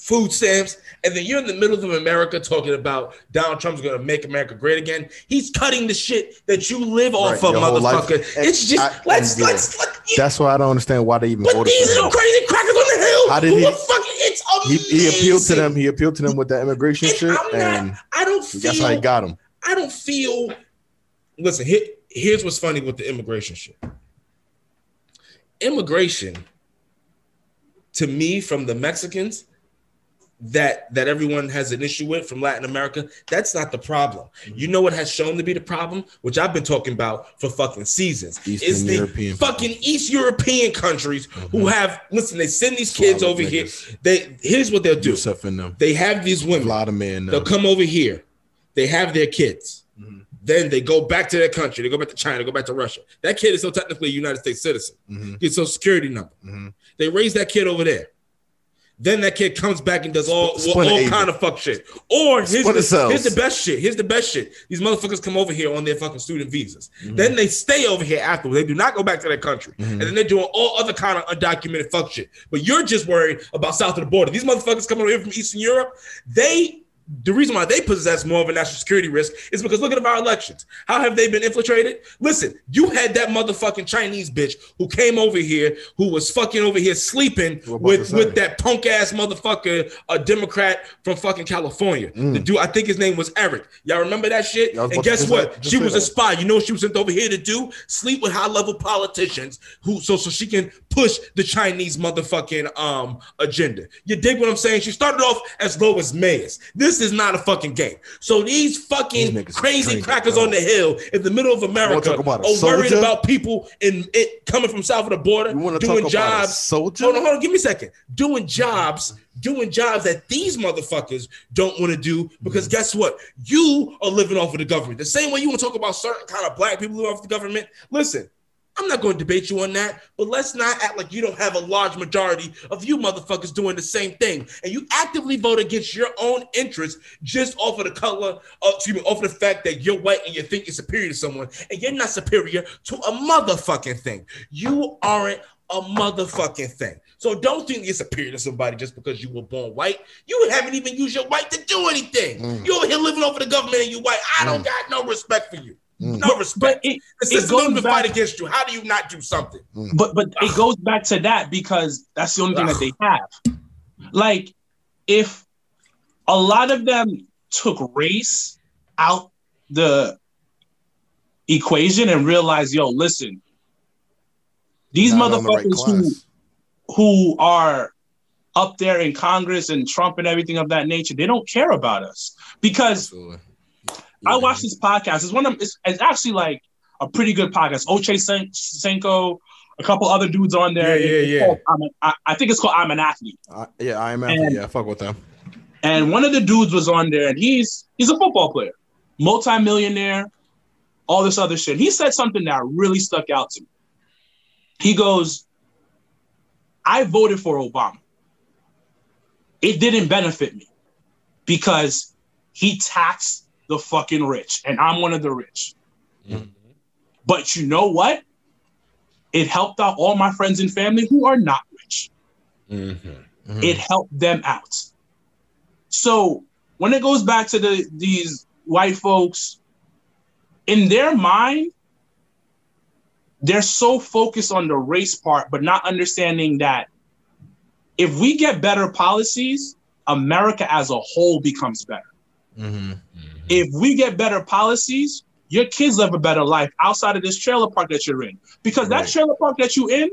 food stamps, and then you're in the middle of America talking about Donald Trump's gonna make America great again. He's cutting the shit that you live off Right, of, your whole life. motherfucker. It's just I- let's yeah. let's let That's why I don't understand why they even but voted these are him. crazy crackers on the hill. How did who he- are fucking it's He, amazing. he appealed to them. He appealed to them with that immigration And shit, I'm and not, I don't feel that's how he got him. I don't feel. Listen, here, here's what's funny with the immigration shit. Immigration, to me, from the Mexicans, that that everyone has an issue with from Latin America, that's not the problem. You know what has shown to be the problem, which I've been talking about for fucking seasons, Eastern is the European fucking East European countries who have listen. They send these kids over here. They here's what they'll do. Them. They have these women. Vladimir and They'll come over here. They have their kids. Mhm. Then they go back to their country. They go back to China. Go back to Russia. That kid is still technically a United States citizen. Mhm. Gets social security number. Mhm. They raise that kid over there. Then that kid comes back and does all, Splinter all agent. kind of fuck shit. Or here's the, here's the best shit. Here's the best shit. These motherfuckers come over here on their fucking student visas. Mm-hmm. Then they stay over here afterwards. They do not go back to their country. And then they're doing all other kind of undocumented fuck shit. But you're just worried about south of the border. These motherfuckers coming over here from Eastern Europe, they the reason why they possess more of a national security risk is because look at our elections. How have they been infiltrated? Listen, you had that motherfucking Chinese bitch who came over here, who was fucking over here sleeping with, with that punk ass motherfucker, a Democrat from fucking California. Mm. The dude, I think his name was Eric. Y'all remember that shit? Yeah, I was And guess what? she was a spy. You know what she was sent over here to do? Sleep with high level politicians who so so she can push the Chinese motherfucking um agenda. You dig what I'm saying? She started off as low as mayors. This this is not a fucking game. So these fucking These crazy crackers on the hill in the middle of America about are worried about people in it coming from south of the border You want to doing talk about a jobs. soldier? Hold on, hold on, give me a second. Doing jobs, doing jobs that these motherfuckers don't want to do because Mm-hmm. guess what? You are living off of the government. The same way you want to talk about certain kind of black people living off the government. Listen, I'm not going to debate you on that, but let's not act like you don't have a large majority of you motherfuckers doing the same thing. And you actively vote against your own interests just off of the color, uh, excuse me, off of the fact that you're white and you think you're superior to someone, and you're not superior to a motherfucking thing. You aren't a motherfucking thing. So don't think you're superior to somebody just because you were born white. You haven't even used your white to do anything. Mm. You're here living over the government and you white. I don't got no respect for you. Mm. No respect. But it, The it system don't goes even back, fight against you. How do you not do something? but but it goes back to that because that's the only thing that they have. Like, if a lot of them took race out the equation and realized, yo, listen, these Not on the right motherfuckers who who are up there in Congress and Trump and everything of that nature, they don't care about us because Absolutely. I watched this podcast. It's one of it's, it's actually like a pretty good podcast. Ocho Sen- Cinco, a couple other dudes on there. Yeah, yeah, yeah. called I'm a- I, think it's called I'm an athlete. I, yeah, I am. And- yeah, fuck with them. And one of the dudes was on there, and he's he's a football player, multimillionaire, all this other shit. He said something that really stuck out to me. He goes, "I voted for Obama. It didn't benefit me because he taxed the fucking rich, and I'm one of the rich. But you know what? It helped out all my friends and family who are not rich. Mhm. It helped them out. So when it goes back to the these white folks, in their mind, they're so focused on the race part, but not understanding that if we get better policies, America as a whole becomes better. Mhm. If we get better policies, your kids live a better life outside of this trailer park that you're in. Because Right. that trailer park that you're in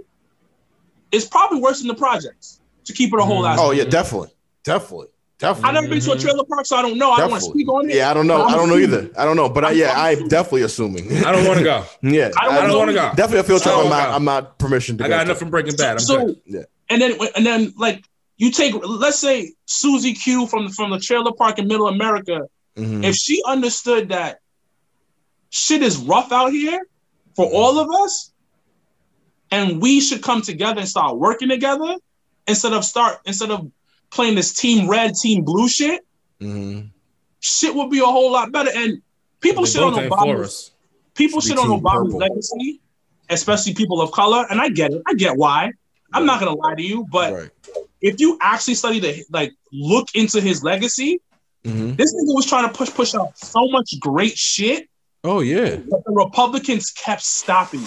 is probably worse than the projects. To keep it a whole mm-hmm. ass. Oh yeah, definitely, definitely, definitely. I've never been to a mm-hmm. trailer park, so I don't know. I don't want to speak on it. Yeah, I don't know. I'm don't know either. I don't know, but I, yeah, I'm I'm definitely assuming. I don't want to go. [LAUGHS] yeah, I don't don't want to go. definitely a field trip. I I'm don't I'm not permission to I go got to. enough from Breaking Bad. I'm so good. Yeah. and then and then like you take let's say Susie Q from from the trailer park in Middle America. Mhm. If she understood that shit is rough out here for all of us, and we should come together and start working together instead of start instead of playing this team red, team blue shit, Mhm. shit would be a whole lot better. And people shit on both ain't for Obama. people Should shit on Obama's Purple. legacy, especially people of color, and I get it. I get why. I'm not gonna lie to you, but right. if you actually study the like look into his legacy, Mhm. this nigga was trying to push push out so much great shit, Oh yeah, but the Republicans kept stopping.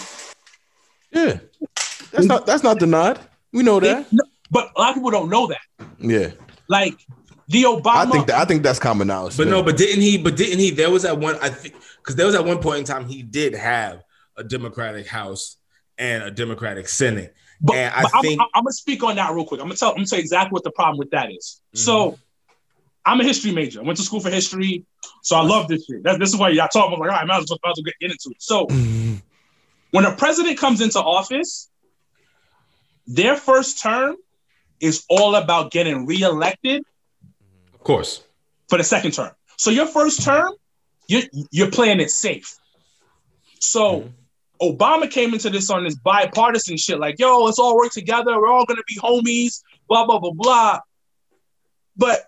yeah. That's not. That's not denied. We know that. They- but a lot of people don't know that. Yeah, Like the Obama, I think that. I think that's common knowledge. But man. no, but didn't he? But didn't he? There was at one. I think because there was at one point in time he did have a Democratic House and a Democratic Senate. but, and I but I'm, think- I'm, I'm gonna speak on that real quick. I'm gonna tell I'm gonna tell you exactly what the problem with that is. Mm-hmm. So I'm a history major. I went to school for history, so I love this shit. That, this is why y'all talking. I'm like, all right, I might as well, might as well get into it. So Mhm. when a president comes into office, their first term is all about getting reelected Of course. for the second term. So your first term, you're you're playing it safe. So Obama came into this on this bipartisan shit, like, yo, let's all work together. We're all gonna be homies, blah, blah, blah, blah. But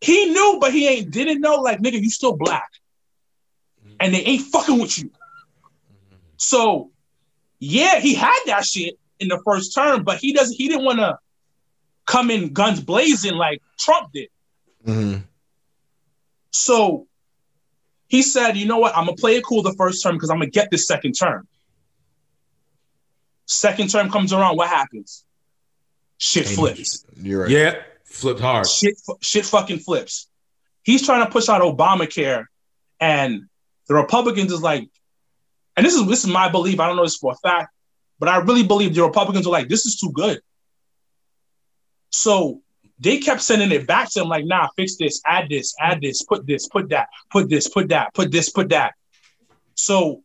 he knew, but he ain't didn't know, like, nigga, you still black. And they ain't fucking with you. So yeah, he had that shit in the first term, but he doesn't he didn't want to come in guns blazing like Trump did. Mhm. So he said, you know what? I'm gonna play it cool the first term because I'm gonna get this second term. Second term comes around, what happens? Shit flips. You're right. Yeah, flipped hard. Shit, shit fucking flips. He's trying to push out Obamacare, and the Republicans is like, and this is this is my belief. I don't know this for a fact, but I really believe the Republicans are like, this is too good. So they kept sending it back to him like, nah, fix this, add this, add this, put this, put that, put this, put that, put this, put that. So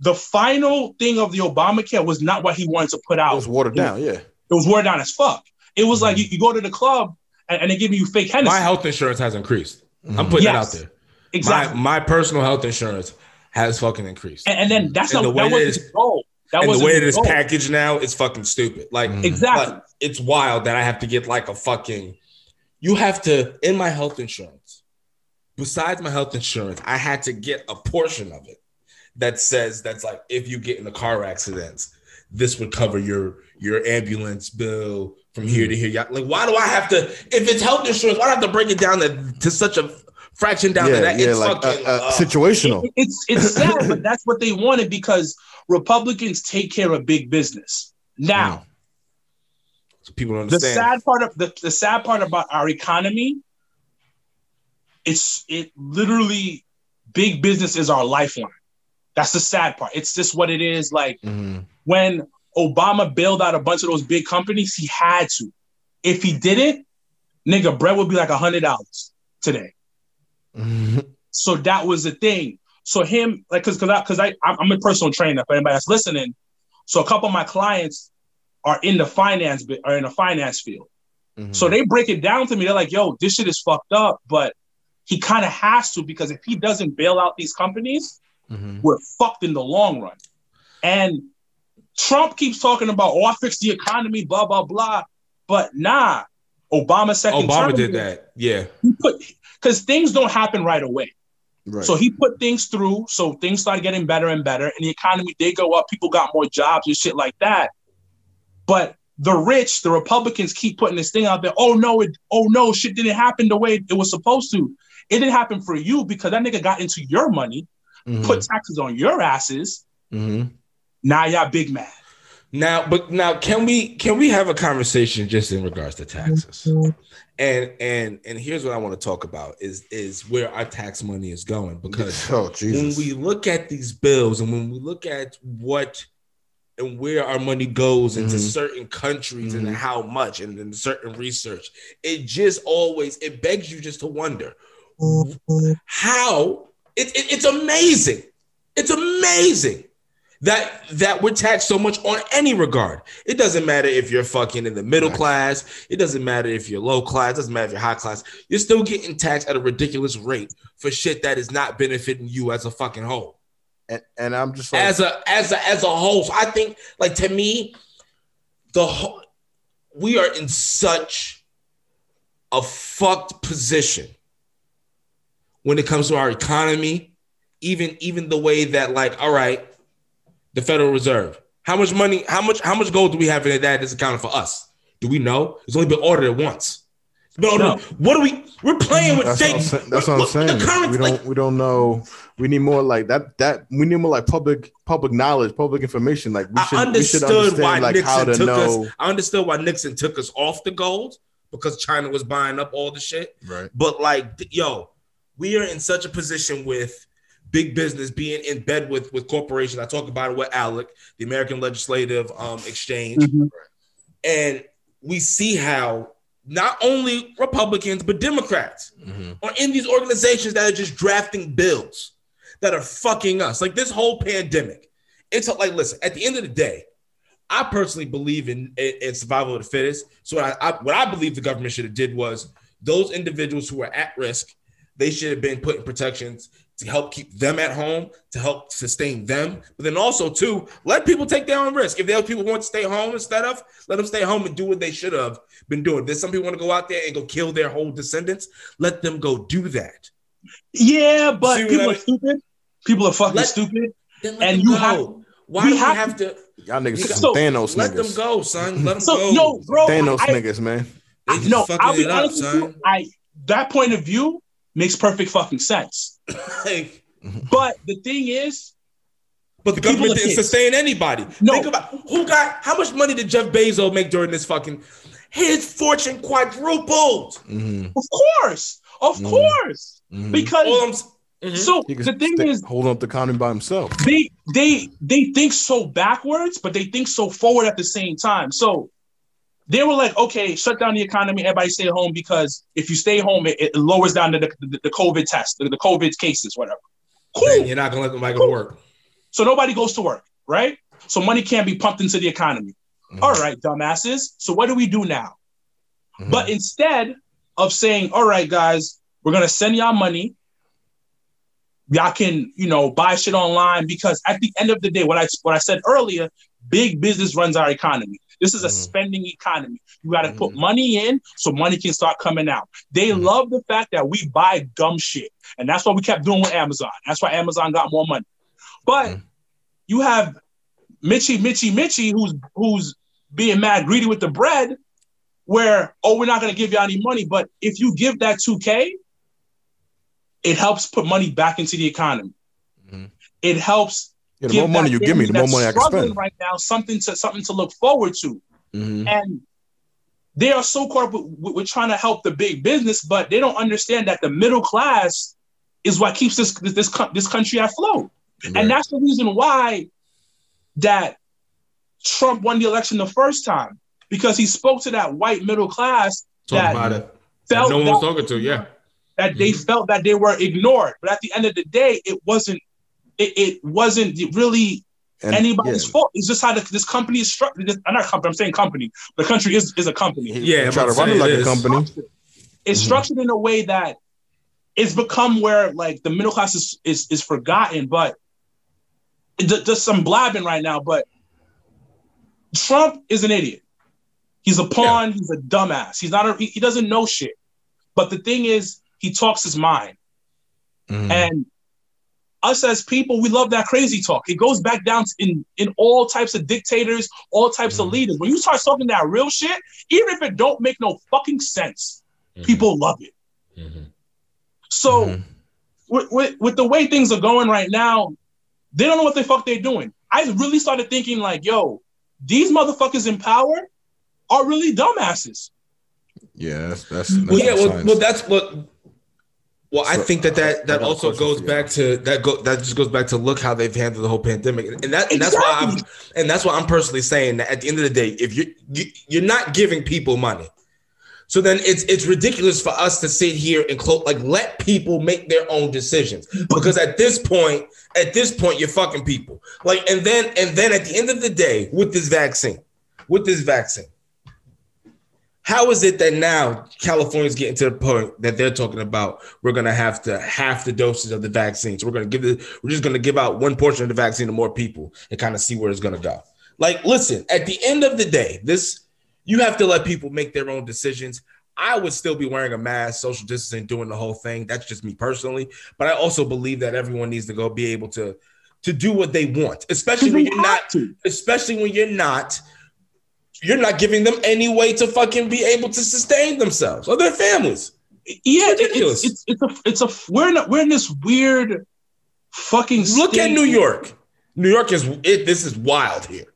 the final thing of the Obamacare was not what he wanted to put out. It was watered down. Yeah. It was watered down as fuck. It was like you, you go to the club and, and they give you fake Hennessy. My health insurance has increased. I'm putting Yes. it out there. exactly. My my personal health insurance has fucking increased. and, and then that's And not the way that that his goal. That and the way that it's packaged now, it's fucking stupid. Like Mhm. Exactly. But it's wild that I have to get like a fucking. You have to in my health insurance. Besides my health insurance, I had to get a portion of it that says that's like if you get in a car accident, this would cover your your ambulance bill from here to here. Yeah, Like, why do I have to? If it's health insurance, why do I have to break it down to, to such a fraction down to that? yeah, it's like fucking uh, uh, uh, situational. It- it's it's [LAUGHS] sad, but that's what they wanted because Republicans take care of big business. Now, so people don't the sad part of the, the sad part about our economy, it's it literally big business is our lifeline. That's the sad part. It's just what it is. Like Mhm. when Obama bailed out a bunch of those big companies, he had to. If he didn't, nigga, bread would be like a hundred dollars today. [LAUGHS] So that was the thing. So him, like, cause, cause I, cause I, I'm a personal trainer. For anybody that's listening, so a couple of my clients are in the finance, are in the finance field. Mhm. So they break it down to me. They're like, "Yo, this shit is fucked up," but he kind of has to because if he doesn't bail out these companies, Mhm. we're fucked in the long run. And Trump keeps talking about, "Oh, I fixed the economy," blah blah blah. But nah, Obama second Obama term, did that. Yeah. He put because things don't happen right away. Right. So he put things through, so things started getting better and better, and the economy did go up. People got more jobs and shit like that. But the rich, the Republicans, keep putting this thing out there. Oh no, it, oh no, shit didn't happen the way it was supposed to. It didn't happen for you because that nigga got into your money, Mhm. put taxes on your asses. Mhm. Now y'all big mad. Now, but now can we can we have a conversation just in regards to taxes? And and and here's what I want to talk about is is where our tax money is going because [LAUGHS] Oh when we look at these bills and when we look at what and where our money goes into Mhm. certain countries and Mhm. how much and then certain research, it just always it begs you just to wonder how it, it- it's amazing. It's amazing that that we're taxed so much on any regard. It doesn't matter if you're fucking in the middle Right. class. It doesn't matter if you're low class. It doesn't matter if you're high class. You're still getting taxed at a ridiculous rate for shit that is not benefiting you as a fucking whole. and, and I'm just like, As a as a as a whole. So I think like to me, the whole we are in such a fucked position when it comes to our economy, even even the way that like, all right, the Federal Reserve. How much money? How much? How much gold do we have in that is accounted for us? Do we know? It's only been audited once. It's been audited- No. What are we? We're playing with that's what I'm, saying. That's what I'm saying. The current, we don't like, we don't know. We need more like that. That we need more like public public knowledge, public information. Like we I should we should understood why like how Nixon to took know. us. I understood why Nixon took us off the gold because China was buying up all the shit. Right. But like, yo, we are in such a position with big business being in bed with with corporations. I talk about it with ALEC, the American Legislative um, Exchange, and we see how not only Republicans but Democrats Mhm. are in these organizations that are just drafting bills that are fucking us. Like this whole pandemic. It's like, listen, at the end of the day, I personally believe in, in, in survival of the fittest. So what I, I what I believe the government should have did was those individuals who are at risk, they should have been put in protections to help keep them at home, to help sustain them. But then also too, let people take their own risk. If there are people who want to stay home instead of, let them stay home and do what they should have been doing. There's some people want to go out there and go kill their whole descendants. Let them go do that. Yeah, but See people I are stupid. People are fucking Let- stupid. And you go. have- Why we do we have have to? Y'all niggas So, some Thanos let niggas. them go, son. Let them So go. no, bro. Thanos I, niggas, man. They just no, fucking I'll be honest with you. I that point of view makes perfect fucking sense. Like, But the thing is, but the government didn't kids. sustain anybody. No. Think about who got how much money did Jeff Bezos make during this fucking? His fortune quadrupled. Mhm. of course, of Mhm. course, Mhm. because All I'm s- Mhm. so the thing stay- is, holding up the economy by himself. they they they think so backwards, but they think so forward at the same time. So they were like, okay, shut down the economy, everybody stay home because if you stay home, it, it lowers down the, the, the COVID test, the, the COVID cases, whatever. Cool. Then You're not gonna let nobody go to work. So nobody goes to work, right? So money can't be pumped into the economy. Mhm. All right, dumbasses. So what do we do now? Mhm. But instead of saying, all right, guys, we're gonna send y'all money. Y'all can, you know, buy shit online because at the end of the day, what I what I said earlier, big business runs our economy. This is a Mhm. spending economy. You got to put Mhm. money in so money can start coming out. They Mhm. love the fact that we buy dumb shit, and that's what we kept doing with Amazon. That's why Amazon got more money. But you have Mitchy, Mitchy, Mitchy, who's who's being mad greedy with the bread, where oh we're not gonna give you any money, but if you give that two k, it helps put money back into the economy. Mhm. It helps Yeah, the more money you give me, the more money I can spend. Right now, something to something to look forward to, Mhm. and they are so caught up with, with, trying to help the big business, but they don't understand that the middle class is what keeps this this this, this country afloat. Right. And that's the reason why that Trump won the election the first time because he spoke to that white middle class Talk that about it. That felt no one was talking to. Yeah. that they felt that they were ignored. But at the end of the day, it wasn't. It, it wasn't really And- anybody's yeah. fault. It's just how the, this company is structured. I'm not company. I'm saying company. The country is is a company. Yeah, he try to run it like it a is. company. It's Mhm. structured in a way that it's become where like the middle class is is, is forgotten. But it, ju- just some blabbing right now. But Trump is an idiot. He's a pawn. He's a dumbass. He's not. A, he, he doesn't know shit. But the thing is, he talks his mind. Mhm. And us as people, we love that crazy talk. It goes back down in in all types of dictators, all types of Mhm. leaders. When you start talking that real shit, even if it don't make no fucking sense, people love it. So Mhm. with, with with the way things are going right now, they don't know what the fuck they're doing. I really started thinking like, yo, these motherfuckers in power are really dumbasses. Yeah, that's that's, that's Well, yeah, well, science. well, that's what. Well, I So, think that I- I that, that also goes back to that go that just goes back to look how they've handled the whole pandemic, and that and that's why I'm and that's why I'm personally saying that at the end of the day, if you, you you're not giving people money, so then it's it's ridiculous for us to sit here and close like let people make their own decisions. Because at this point, at this point, you're fucking people. Like and then and then at the end of the day, with this vaccine, with this vaccine. How is it that now California's getting to the point that they're talking about we're gonna have to half the doses of the vaccine. So we're gonna give it, we're just gonna give out one portion of the vaccine to more people and kind of see where it's gonna go. Like, listen, at the end of the day, this you have to let people make their own decisions. I would still be wearing a mask, social distancing, doing the whole thing. That's just me personally. But I also believe that everyone needs to go be able to to do what they want, especially when you're not to. especially when you're not you're not giving them any way to fucking be able to sustain themselves or their families. Yeah, It's it- ridiculous. it's it's it's a it's a we're in a, we're in this weird fucking. Look at New York. New York is it. This is wild here.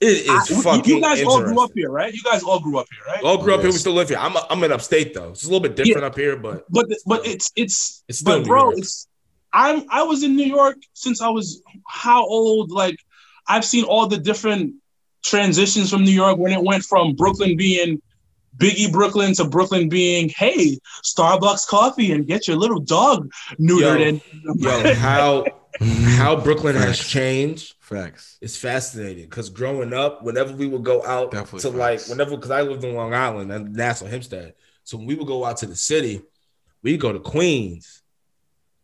It is I- fucking. you guys all grew up here, right? You guys all grew up here, right? All grew up here. We still live here. I'm I'm in upstate though. It's a little bit different up here, but But but it's it's It's still but New bro, York. it's I'm I was in New York since I was how old? Like I've seen all the different transitions from New York when it went from Brooklyn being Biggie Brooklyn to Brooklyn being hey Starbucks coffee and get your little dog neutered Yo, and yo, [LAUGHS] how how Brooklyn has changed Facts. It's fascinating. Because growing up, whenever we would go out Definitely to like whenever because I lived in Long Island and Nassau Hempstead, so when we would go out to the city, we go to Queens.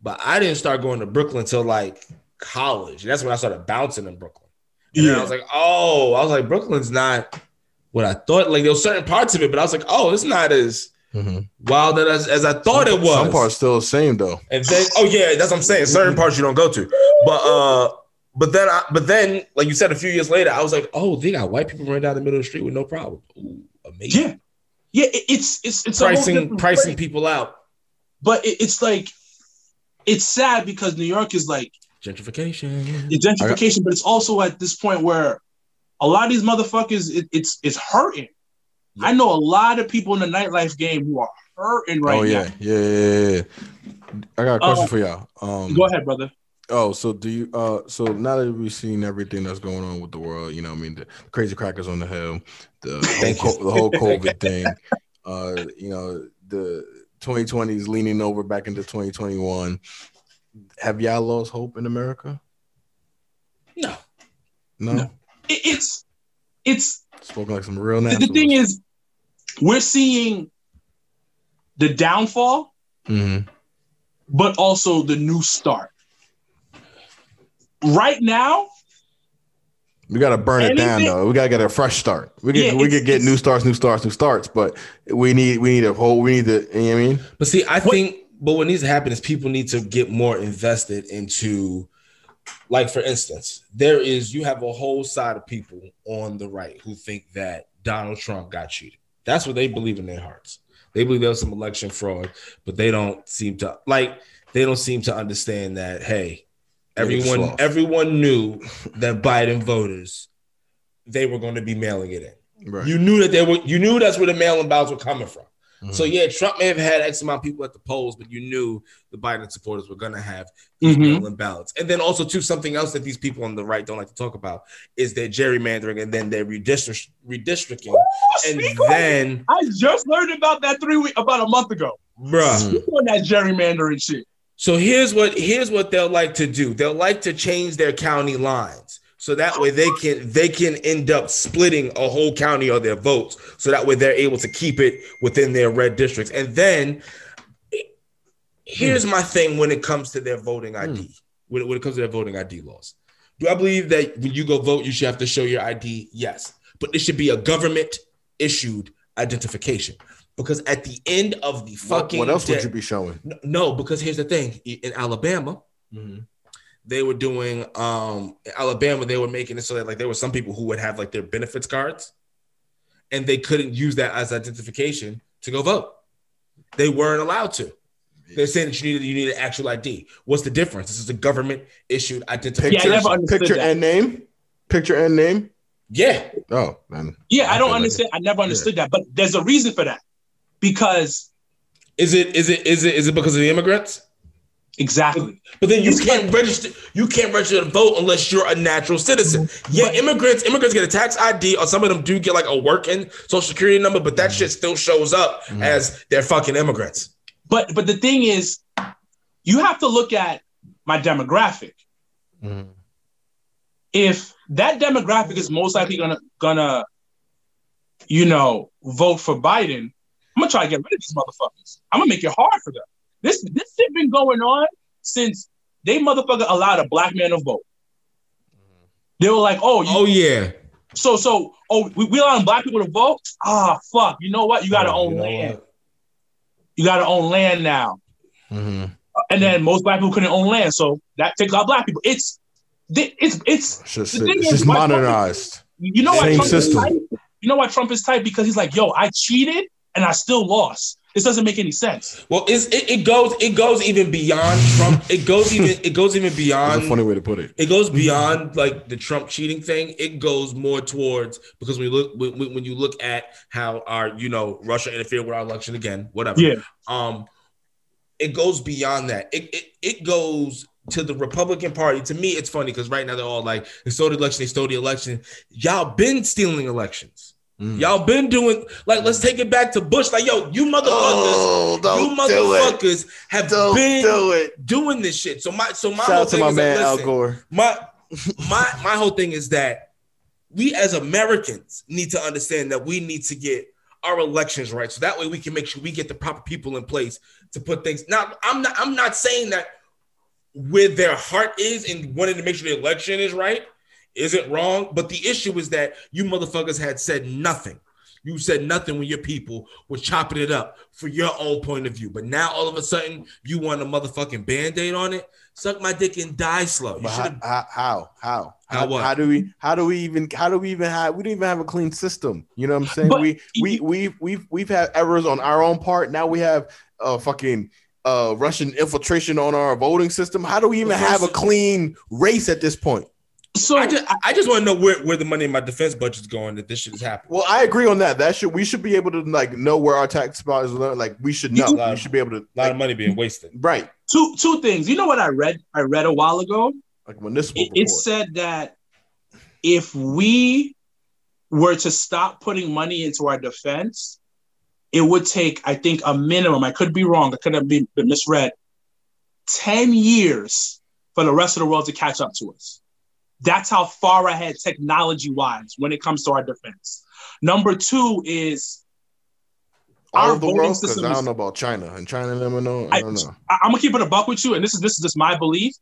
But I didn't start going to Brooklyn until like college. That's when I started bouncing in Brooklyn. And then I was like, oh, I was like, Brooklyn's not what I thought. Like there were certain parts of it, but I was like, oh, it's not as Mhm. wild as, as I thought it was. Some parts still the same though. And then, oh yeah, that's what I'm saying. Certain parts you don't go to, but uh, but then, I, but then, like you said, a few years later, I was like, oh, they got white people running down the middle of the street with no problem. Ooh, amazing. yeah yeah it- it's it's it's a whole pricing different pricing place. people out. but it, it's like it's sad because New York is like Gentrification. the gentrification, but it's also at this point where a lot of these motherfuckers, it, it's it's hurting. I know a lot of people in the nightlife game who are hurting right oh yeah. now. yeah, yeah, yeah, yeah. I got a question Uh, for y'all. Um, Go ahead, brother. Oh, so do you? Uh, so now that we've seen everything that's going on with the world, you know, I mean, the crazy crackers on the hill, the [LAUGHS] whole, co- the whole [LAUGHS] COVID thing, uh, you know, the 2020 is leaning over back into 2021. Have y'all lost hope in America? No. No. No. It- it's it's Spoken like some real the, nationalists. the thing is, we're seeing the downfall, Mhm. but also the new start. Right now, we gotta burn it down though. We gotta get a fresh start. We Yeah, can we it's- could get new starts, new starts, new starts, but we need we need a whole we need the you know what I mean. But see, I What- think, but what needs to happen is people need to get more invested into, like, for instance, there is you have a whole side of people on the right who think that Donald Trump got cheated. That's what they believe in their hearts. They believe there was some election fraud, but they don't seem to like. They don't seem to understand that. Hey, everyone, everyone knew that Biden voters, they were going to be mailing it in. Right. You knew that they were. You knew that's where the mail-in ballots were coming from. Mhm. So yeah, Trump may have had X amount of people at the polls, but you knew the Biden supporters were going to have these Mhm. mail-in ballots. And then also too, something else that these people on the right don't like to talk about is their gerrymandering and then their redistrict- redistricting. And speak on then, I just learned about that three week about a month ago. bruh. Mhm. Speak on that gerrymandering shit. So here's what here's what they'll like to do. They'll like to change their county lines. So that way they can they can end up splitting a whole county of their votes. So that way they're able to keep it within their red districts. And then here's hmm. my thing when it comes to their voting hmm. ID. When, when it comes to their voting ID laws. Do I believe that when you go vote, you should have to show your ID? Yes. But it should be a government issued identification. Because at the end of the What, fucking what else day- would you be showing? no, no, because here's the thing: in Alabama, mm-hmm. They were doing um in Alabama, they were making it so that like there were some people who would have like their benefits cards, and they couldn't use that as identification to go vote. They weren't allowed to. They're saying that you needed you need an actual ID. What's the difference? This is a government issued identification. Yeah, I never understood Picture that. and name. Picture and name. Yeah, Oh, man. Yeah, I don't feel like understand. I never understood that, but there's a reason for that. Because is it is it is it is it because of the immigrants? Exactly. But then you It's can't register. You can't register to vote unless you're a natural citizen. Yeah, immigrants immigrants get a tax ID, or some of them do get like a working social security number, but that shit still shows up Mhm. as they're fucking immigrants. But but the thing is, you have to look at my demographic. Mhm. If that demographic is most likely gonna gonna, you know, vote for Biden, I'm gonna try to get rid of these motherfuckers. I'm gonna make it hard for them. This this shit been going on since they motherfucker allowed a black man to vote. They were like, oh, you, Oh yeah, so so oh, we, we allowing black people to vote? Ah, fuck. You know what? You gotta Oh, own you know land. what? You gotta own land now. Mhm. And then most black people couldn't own land, so that takes out black people. It's it's it's It's just, The thing it's is, just why- modernized. you know why Same Trump system. is tight? You know why Trump is tight? Because he's like, yo, I cheated and I still lost. This doesn't make any sense. Well, it's, it it goes it goes even beyond Trump. It goes even it goes even That's beyond. a funny way to put it. It goes beyond like the Trump cheating thing. It goes more towards because when you look when, when you look at how our you know Russia interfered with our election again, whatever. Yeah. Um, it goes beyond that. It it, it goes to the Republican Party. To me, it's funny because right now they're all like, "They stole the election. They stole the election." Y'all been stealing elections. Mm. Y'all been doing like let's take it back to Bush. Like, yo, you motherfuckers, Oh, you do motherfuckers have Don't been do doing this shit. So my so my Shout whole thing my is that, man Al listen, Gore. my [LAUGHS] my my whole thing is that we as Americans need to understand that we need to get our elections right, so that way we can make sure we get the proper people in place to put things. Now, I'm not I'm not saying that where their heart is and wanting to make sure the election is right isn't wrong, but the issue is that you motherfuckers had said nothing. You said nothing when your people were chopping it up for your own point of view. But now all of a sudden you want a motherfucking band-aid on it. Suck my dick and die slow. You how, how, how, how, How what? how do we, how do we even, how do we even have, we don't even have a clean system. You know what I'm saying? But- we, we, we, we've, we've had errors on our own part. Now we have uh fucking uh Russian infiltration on our voting system. How do we even have a clean race at this point? So I just, I just want to know where, where the money in my defense budget is going that this shit is happening. Well, I agree on that. That should we should be able to like know where our tax spot is. Like we should know. You- we should be able to. A lot Like, of money being wasted. right. two two things. You know what I read? I read a while ago. Like municipal. It, it said that if we were to stop putting money into our defense, it would take, I think, a minimum. I could be wrong. I could have been, been misread. Ten years for the rest of the world to catch up to us. That's how far ahead technology wise when it comes to our defense. Number two is all our the voting world system I don't know about China and China never know. I I, don't know. I, am gonna keep it a buck with you, and this is this is just my belief.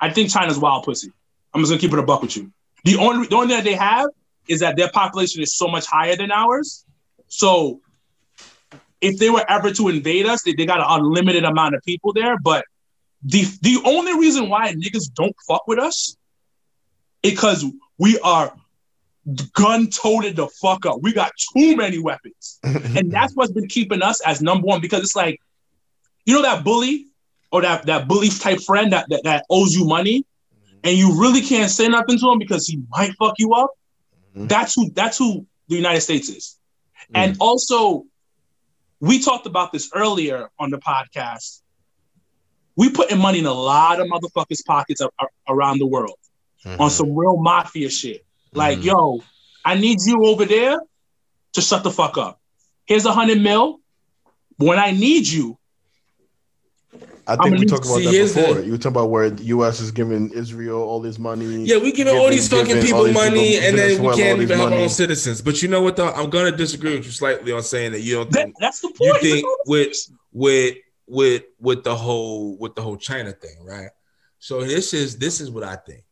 I think China's wild pussy. I'm just gonna keep it a buck with you. The only the only thing that they have is that their population is so much higher than ours. So if they were ever to invade us, they, they got an unlimited amount of people there. But the the only reason why niggas don't fuck with us because we are gun toted the fuck up. We got too many weapons. [LAUGHS] And that's what's been keeping us as number one because it's like you know that bully or that that bully type friend that, that that owes you money and you really can't say nothing to him because he might fuck you up? Mhm. that's who that's who the united states is. And also we talked about this earlier on the podcast. We putting money in a lot of motherfuckers pockets around the world Mm-hmm. on some real mafia shit. Like, Mhm. yo, I need you over there to shut the fuck up. Here's a hundred mil. When I need you, I think we talked about see, that before. the- You were talking about where the U.S. is giving Israel all this money. Yeah, we giving all these fucking giving people these money, people and then we can't even help our money. own citizens. But you know what, though? I'm gonna disagree with you slightly on saying that you don't that, think that's the point. you think with with with with the whole with the whole China thing, right? So this is this is what I think.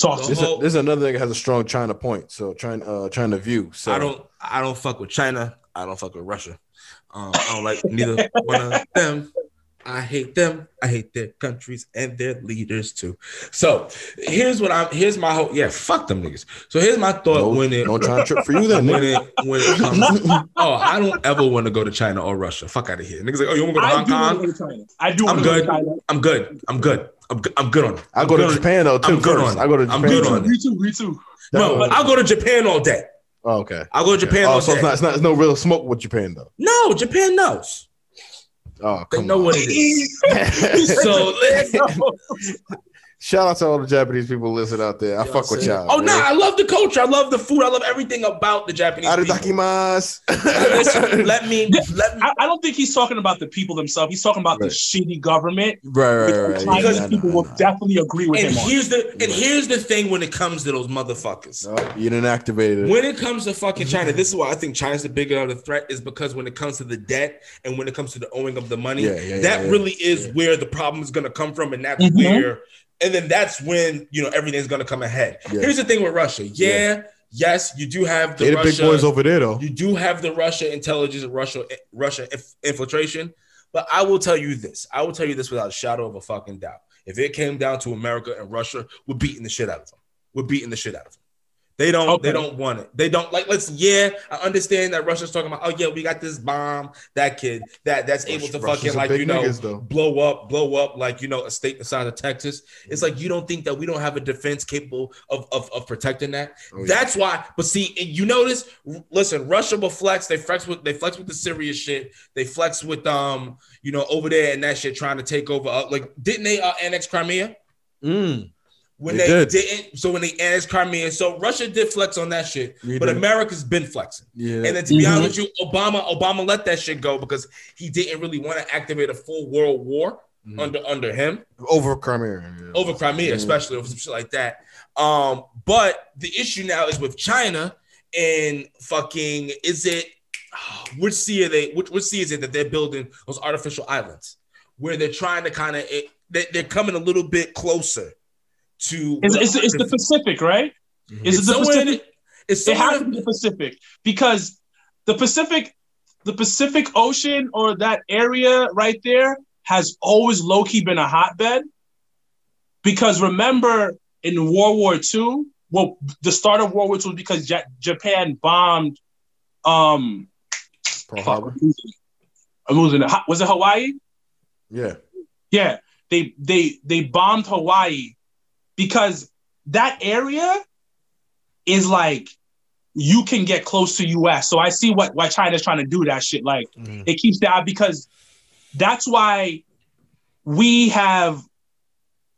Talk to This, me. whole- this is another thing that has a strong China point. So China, uh, China view. So I don't I don't fuck with China. I don't fuck with Russia. Um, I don't like neither [LAUGHS] one of them. I hate them. I hate their countries and their leaders too. So here's what I'm. Here's my whole. Yeah, fuck them niggas. So here's my thought no, when it no China trip for you then. [LAUGHS] when it when it comes. oh, I don't ever want to go to China or Russia. Fuck out of here. Niggas like, oh, you want to go to Hong Kong? to to China. I do I'm want to go to good. I'm good. I'm good. I'm good. I'm good on it. I go to good on it. Japan though too. I'm good on it. I go to I'm Japan. good on it. Me too. Me too. No, That- I'll go to Japan all day. Oh, okay. I'll go to Japan Oh, all so day. it's not, it's not. It's no real smoke with Japan though. no, Japan knows. Oh, They come know on. what it is. [LAUGHS] [LAUGHS] so [LAUGHS] Shout out to all the Japanese people listening out there. I fuck with y'all. Oh man. no, I love the culture. I love the food. I love everything about the Japanese people. Listen, Arigakimasu. let me [LAUGHS] let me I, I don't think he's talking about the people themselves. He's talking about Right. the shitty government. right, right, right. the right. Chinese Yeah, I know, people I will definitely agree with and him on. here's the and here's the thing when it comes to those motherfuckers. No, you didn't activate it. When it comes to fucking China, this is why I think China's the bigger of the threat is because when it comes to the debt and when it comes to the owing of the money, Yeah, yeah, that yeah, yeah. really is where the problem is going to come from, and that's Mhm. where, and then that's when you know everything's going to come ahead. Yeah. Here's the thing with Russia. Yeah, yes, you do have the Russia, big boys over there though. you do have the Russia intelligence, Russia Russia infiltration. But I will tell you this. I will tell you this without a shadow of a fucking doubt. If it came down to America and Russia, we're beating the shit out of them. We're beating the shit out of them. They don't. Okay. They don't want it. They don't like. Let's. Yeah, I understand that Russia's talking about. Oh yeah, we got this bomb. That kid. That that's able to Russia's fucking like you know niggas, blow up, blow up like you know a state the size of Texas. It's like you don't think that we don't have a defense capable of of, of protecting that. Oh, yeah. That's why. But see, you notice. Listen, Russia will flex. They flex with they flex with the Syria shit. They flex with um you know over there and that shit trying to take over. Uh, like didn't they uh, annex Crimea? Mm. When They they, did. didn't, so when they annexed Crimea, so Russia did flex on that shit, They but did. America's been flexing. Yeah. And then to be Mhm. honest with you, Obama, Obama let that shit go because he didn't really want to activate a full world war Mhm. under under him over Crimea. yeah. over Crimea, Yeah. especially over some shit like that. Um, but the issue now is with China and fucking is it [SIGHS] which sea are they which, which sea is it that they're building those artificial islands where they're trying to kind of they, they're coming a little bit closer to It's, it's, it's the Pacific, right? Mhm. Is it it's the Pacific? it, has to be the Pacific because the Pacific, the Pacific Ocean or that area right there has always low key been a hotbed. Because remember in World War II, well, the start of World War II was because Ja- Japan bombed. Um, Pearl Harbor. I'm losing it. Was it Hawaii? Yeah. Yeah, they they they bombed Hawaii because that area is like you can get close to US. So I see what why China's trying to do that shit. Like Mhm. it keeps that because that's why we have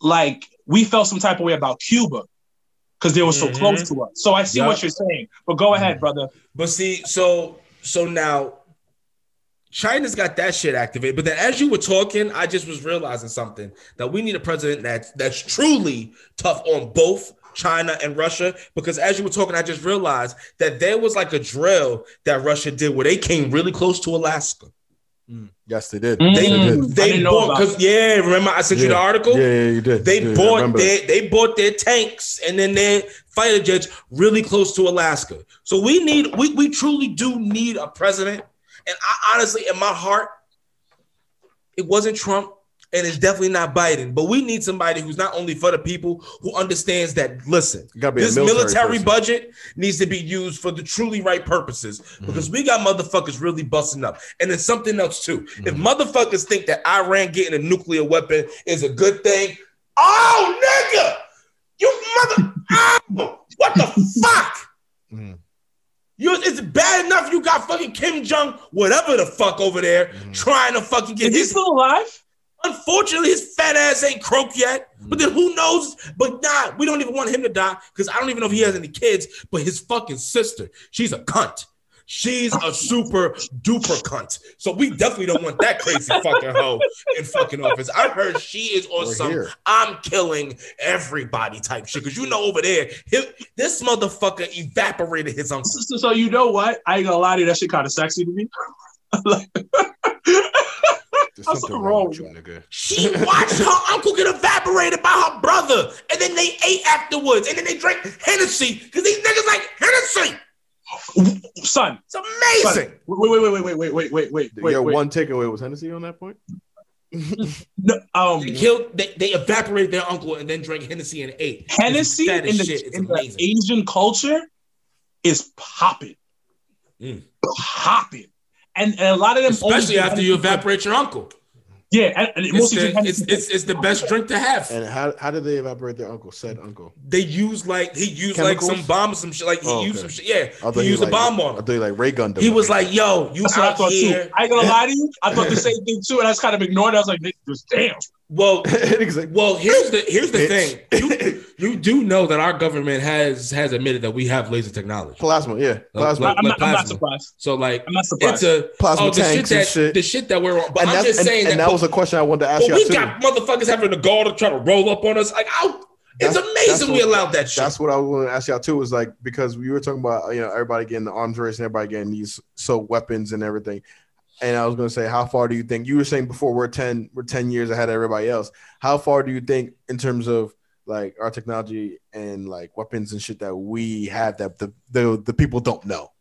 like we felt some type of way about Cuba because they were so Mhm. close to us. So I see Yup. what you're saying. But go ahead, brother. But see, so so now China's got that shit activated. But then as you were talking, I just was realizing something that we need a president that's that's truly tough on both China and Russia. Because as you were talking, I just realized that there was like a drill that Russia did where they came really close to Alaska. Yes, they did. Mm. They They did. They didn't bought because yeah, remember I sent you the article? Yeah, yeah, you did. They Yeah, bought remember their they bought their tanks and then their fighter jets really close to Alaska. So we need we we truly do need a president. And I honestly, in my heart, it wasn't Trump and it's definitely not Biden. But we need somebody who's not only for the people who understands that. Listen, You gotta be a this military military, budget needs to be used for the truly right purposes Mm-hmm. because we got motherfuckers really busting up. And then something else too. If Mm-hmm. motherfuckers think that Iran getting a nuclear weapon is a good thing, oh nigga, you mother, [LAUGHS] oh, what the [LAUGHS] fuck? Mhm. You, it's bad enough you got fucking Kim Jong, whatever the fuck over there, Mm-hmm. trying to fucking get Is he still alive? Unfortunately, his fat ass ain't croaked yet. But then who knows? But nah, we don't even want him to die because I don't even know if he has any kids. But his fucking sister, she's a cunt. She's a super duper cunt. So we definitely don't want that crazy fucking hoe in fucking office. I heard she is on We're some here. I'm killing everybody type shit. Cause you know over there, he- this motherfucker evaporated his uncle. So, so you know what? I ain't gonna lie to you, that shit kind of sexy to me. like, There's [LAUGHS] That's something wrong. wrong with you, nigga. She watched her uncle get evaporated by her brother, and then they ate afterwards, and then they drank Hennessy because these niggas like Hennessy. Son, It's amazing. son, wait, wait, wait, wait, wait, wait, wait, wait, wait, wait, Your wait. one takeaway was Hennessy on that point. No, um, They killed. They, they evaporated their uncle and then drank Hennessy and ate. Hennessy It's fat in the, in the. Asian culture is popping, Mm. popping, and, and a lot of them, Especially after you evaporate your uncle. Yeah, and, and It's mostly the, it's, it's, it's the best drink to have. And how how did they evaporate their uncle? Said uncle. They used like he used Chemicals? like some bomb, some shit. Like he Oh, used some shit. Yeah, I thought he used like, a bomb on him. thought he like ray gunned. He was like, "Yo, you That's what I out thought here." too. I ain't gonna lie to you. I thought the [LAUGHS] same thing too, and I just kind of ignored it. I was like, just damn. Well, [LAUGHS] He's like, Well, here's the here's the thing. You, you do know that our government has has admitted that we have laser technology. plasma, yeah, plasma. Like- I'm, not, I'm not surprised. So like I'm not surprised. it's a Plasma oh, the shit tanks and that shit. the shit that we're on. But and I'm just and, saying and that, that was a question I wanted to ask but you we too. got motherfuckers having the gall to try to roll up on us. Like, oh, it's That's- amazing that's we what- allowed that shit. That's what I was going to ask y'all too. Was like because we were talking about you know everybody getting the arms race and everybody getting these so weapons and everything. And I was going to say, how far do you think you were saying before we're ten we're ten years ahead of everybody else? How far do you think in terms of like our technology and like weapons and shit that we have that the the, the people don't know?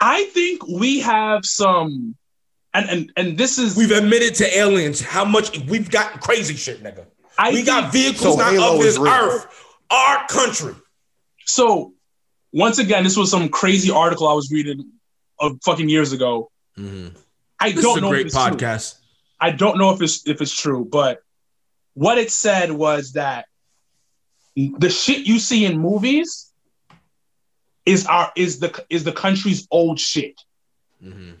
I think we have some, and and and this is We've admitted to aliens how much we've gotten crazy shit, nigga. I we think, got vehicles So not Halo of this earth, our country. so. Once again, this was some crazy article I was reading of fucking years ago. Mm-hmm. I This don't is a know if great it's true. podcast. I don't know if it's if it's true, but what it said was that the shit you see in movies is our is the is the country's old shit. Mm-hmm.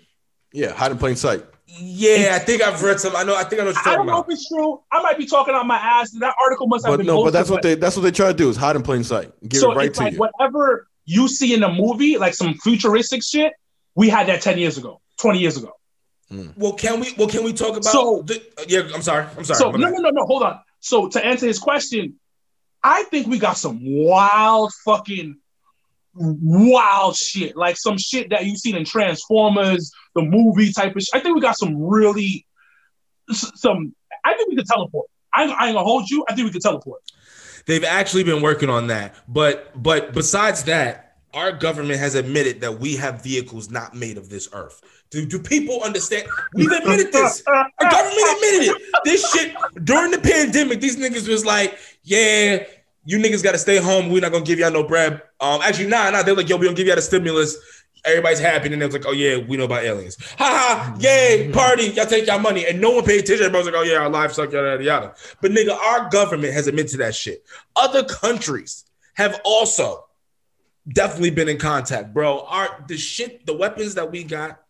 Yeah, hide in plain sight. Yeah, I think I've read some. I know. I think I know what you're I don't know about. if it's true. I might be talking out my ass. That article must have But been no, but that's what they that's what they try to do is hide in plain sight. Give so it right it's to like you. whatever you see in a movie, like some futuristic shit, we had that ten years ago, twenty years ago. Mm. Well, can we? Well, can we talk about? So- the, yeah, I'm sorry. I'm sorry. So no, no, no, no. Hold on. So to answer his question, I think we got some wild fucking wild shit, like some shit that you've seen in Transformers, the movie type of shit. I think we got some really some. I think we could teleport. I, ain't- I ain't gonna hold you. I think we could teleport. They've actually been working on that. But but besides that, our government has admitted that we have vehicles not made of this earth. Do, do people understand? We've admitted this. Our government admitted it. This shit during the pandemic, these niggas was like, yeah, you niggas gotta stay home. We're not gonna give y'all no bread. Um, actually, nah, nah. They're like, yo, we gonna give y'all the stimulus. Everybody's happy, and they was like, "Oh yeah, we know about aliens." Ha ha! Yay! Party! Y'all take y'all money, and no one paid attention. Everybody was like, "Oh yeah, our lives suck." Yada yada yada. But nigga, our government has admitted to that shit. Other countries have also definitely been in contact, bro. Our the shit, the weapons that we got,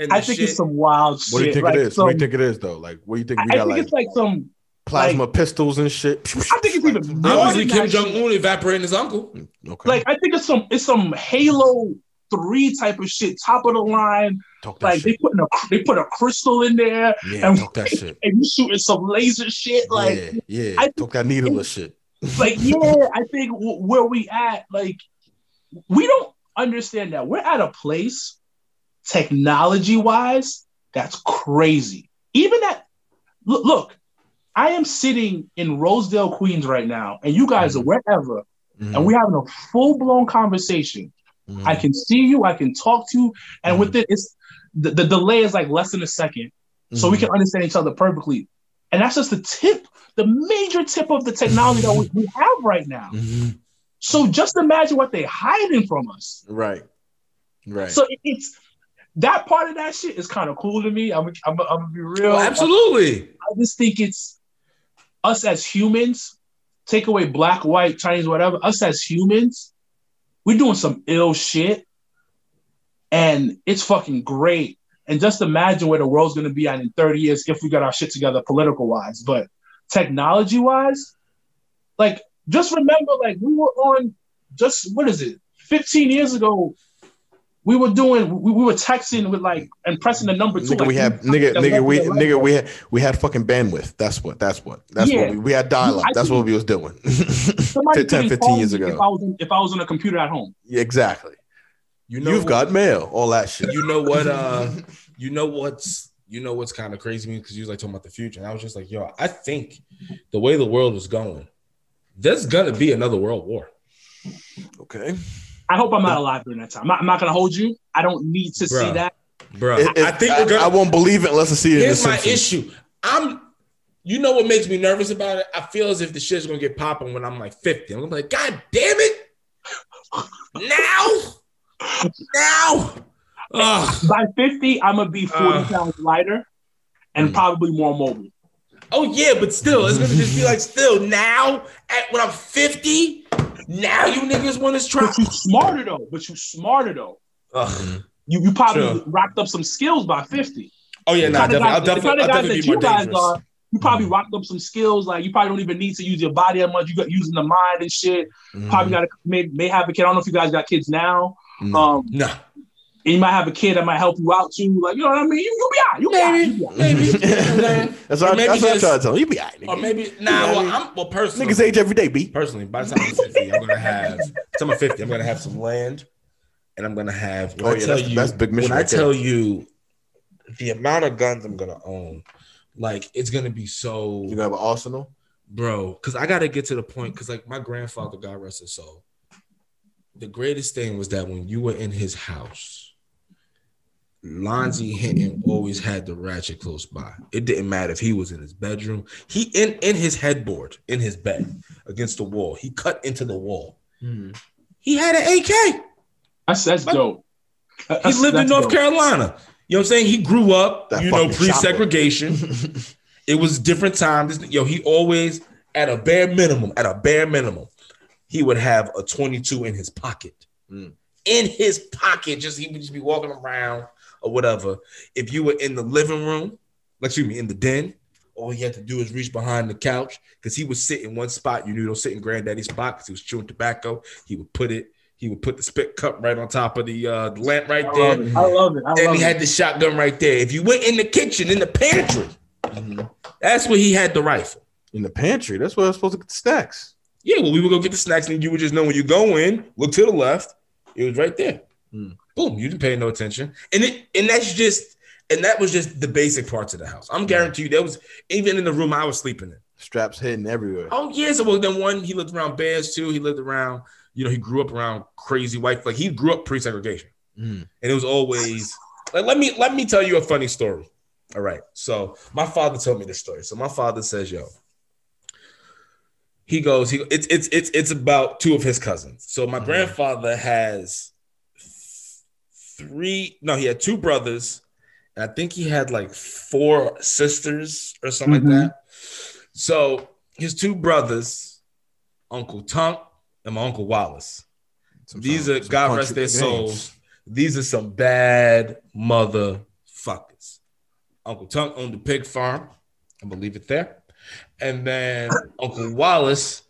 and I think shit, it's some wild shit. What do you think like it is? some- what do you think it is though? Like, what do you think we I got? I think Like it's like some. plasma pistols and shit. I think it's even more obviously than Kim Jong. Un evaporating his uncle. Mm, okay, Like I think it's some it's some Halo three type of shit, top of the line. talk that Like they shit. put a they put a crystal in there, Yeah, and- talk that shit. and you shooting some laser shit. Like yeah, yeah. I- talk that needle shit. like yeah, I think w- where we at, like we don't understand that we're at a place technology wise that's crazy. Even at look, look, I am sitting in Rosedale, Queens right now, and you guys are wherever, Mhm, and we're having a full blown conversation. mhm. I can see you, I can talk to you, and with it, it's the, the delay is like less than a second, so we Mhm. can understand each other perfectly. And that's just the tip, the major tip of the technology that we, we have right now. So just imagine what they're hiding from us. Right, right. So it's that part of that shit is kind of cool to me. I'm, I'm, I'm gonna be real. Oh, absolutely. I just think it's us as humans, take away black, white, Chinese, whatever, us as humans, we're doing some ill shit. And it's fucking great. And just imagine where the world's gonna be at in 30 years if we got our shit together political wise. But technology wise, like just remember, like we were on just what is it, 15 years ago. We were doing, we, we were texting with like and pressing the number two. Nigga, like, we had nigga, nigga, we left nigga, we had we had fucking bandwidth. That's what. That's what. That's Yeah. what we, we had dial up. That's what we was doing. [LAUGHS] Somebody 10, 15 years ago. If I was on, if I was on a computer at home, Yeah, exactly. You know You've what- got mail. All that shit. You know what? Uh, [LAUGHS] you know what's you know what's kind of crazy me because you was like talking about the future, and I was just like, yo, I think the way the world is going, there's gonna be another world war. Okay. I hope I'm not alive during that time. I'm not, I'm not gonna hold you. I don't need to see that. Bro, It- it- I think I, gonna. I won't believe it unless I see it. here's in my issue. I'm. You know what makes me nervous about it? I feel as if the shit's gonna get popping when I'm like 50. I'm gonna be like, God damn it! Now, now. Ugh. By 50, I'm gonna be 40 Uh. pounds lighter and Mm. probably more mobile. Oh yeah, but still, it's gonna just be like still now at when I'm 50. Now you niggas want to try. But you smarter though. But you smarter though. Ugh. You you probably Sure. racked up some skills by 50. Oh yeah, The nah, kind of definitely. I'll the definitely, kind of I'll guys definitely that be more you guys dangerous. are, you probably rocked up some skills. Like you probably don't even need to use your body that much. You got using the mind and shit. Mhm. Probably got a, may, may have a kid. I don't know if you guys got kids now. No. Um, Nah, and you might have a kid that might help you out too. Like, you know what I mean? You, you'll be out. You'll be out. Maybe. You'll maybe. [LAUGHS] that's what, I, maybe that's what I just- try to tell him. You be all right, nigga. or maybe nah. Well, I'm well personally. niggas age every day, b. personally, by the time I'm 50, I'm gonna have. By the time I'm 50, I'm gonna have some land, and I'm gonna have. Oh, yeah, tell that's- you, that's big mission When I right there. tell you the amount of guns I'm gonna own, like it's gonna be so. You gonna have an arsenal? bro because i gotta get to the point because like my grandfather god rest his soul the greatest thing was that when you were in his house Lonzy Hinton always had the ratchet close by. It didn't matter if he was in his bedroom. He in in his headboard in his bed against the wall. He cut into the wall. He had an AK. That's that's dope. He That's- lived in North dope. Carolina. You know what I'm saying? He grew up, That you know, pre-segregation. [LAUGHS] it was different times. Yo, he always at a bare minimum, at a bare minimum, he would have a 22 in his pocket. Mm. In his pocket, just he would just be walking around or whatever. If you were in the living room, like excuse me, in the den, all he had to do is reach behind the couch because he would sit in one spot. You knew he'll sit in granddaddy's spot because he was chewing tobacco. He would put it, he would put the spit cup right on top of the uh, lamp right I there. love it. I love it. I And love he it. had the shotgun right there. If you went in the kitchen, in the pantry, Mhm. that's where he had the rifle. In the pantry. That's where I was supposed to get the snacks. Yeah, well, we would go get the snacks, and you would just know when you go in, look to the left, it was right there. Hmm. Boom, you didn't pay no attention, and it and that's just and that was just the basic parts of the house. I'm guarantee you that was even in the room I was sleeping in. Straps hidden everywhere. Oh yeah, so well then one he lived around bears too. He lived around, you know, he grew up around crazy white, like he grew up pre-segregation. Mm. and it was always like let me let me tell you a funny story all right so my father told me this story so my father says yo he goes he it's it's it's it's about two of his cousins so my Mhm. grandfather has three no he had two brothers and i think he had like four sisters or something Mhm. like that so his two brothers uncle tunk and my uncle Wallace. Some- These some- are some God rest their games. souls. These are some bad motherfuckers. Uncle Tunk owned a pig farm. I believe it there. And then Uncle Wallace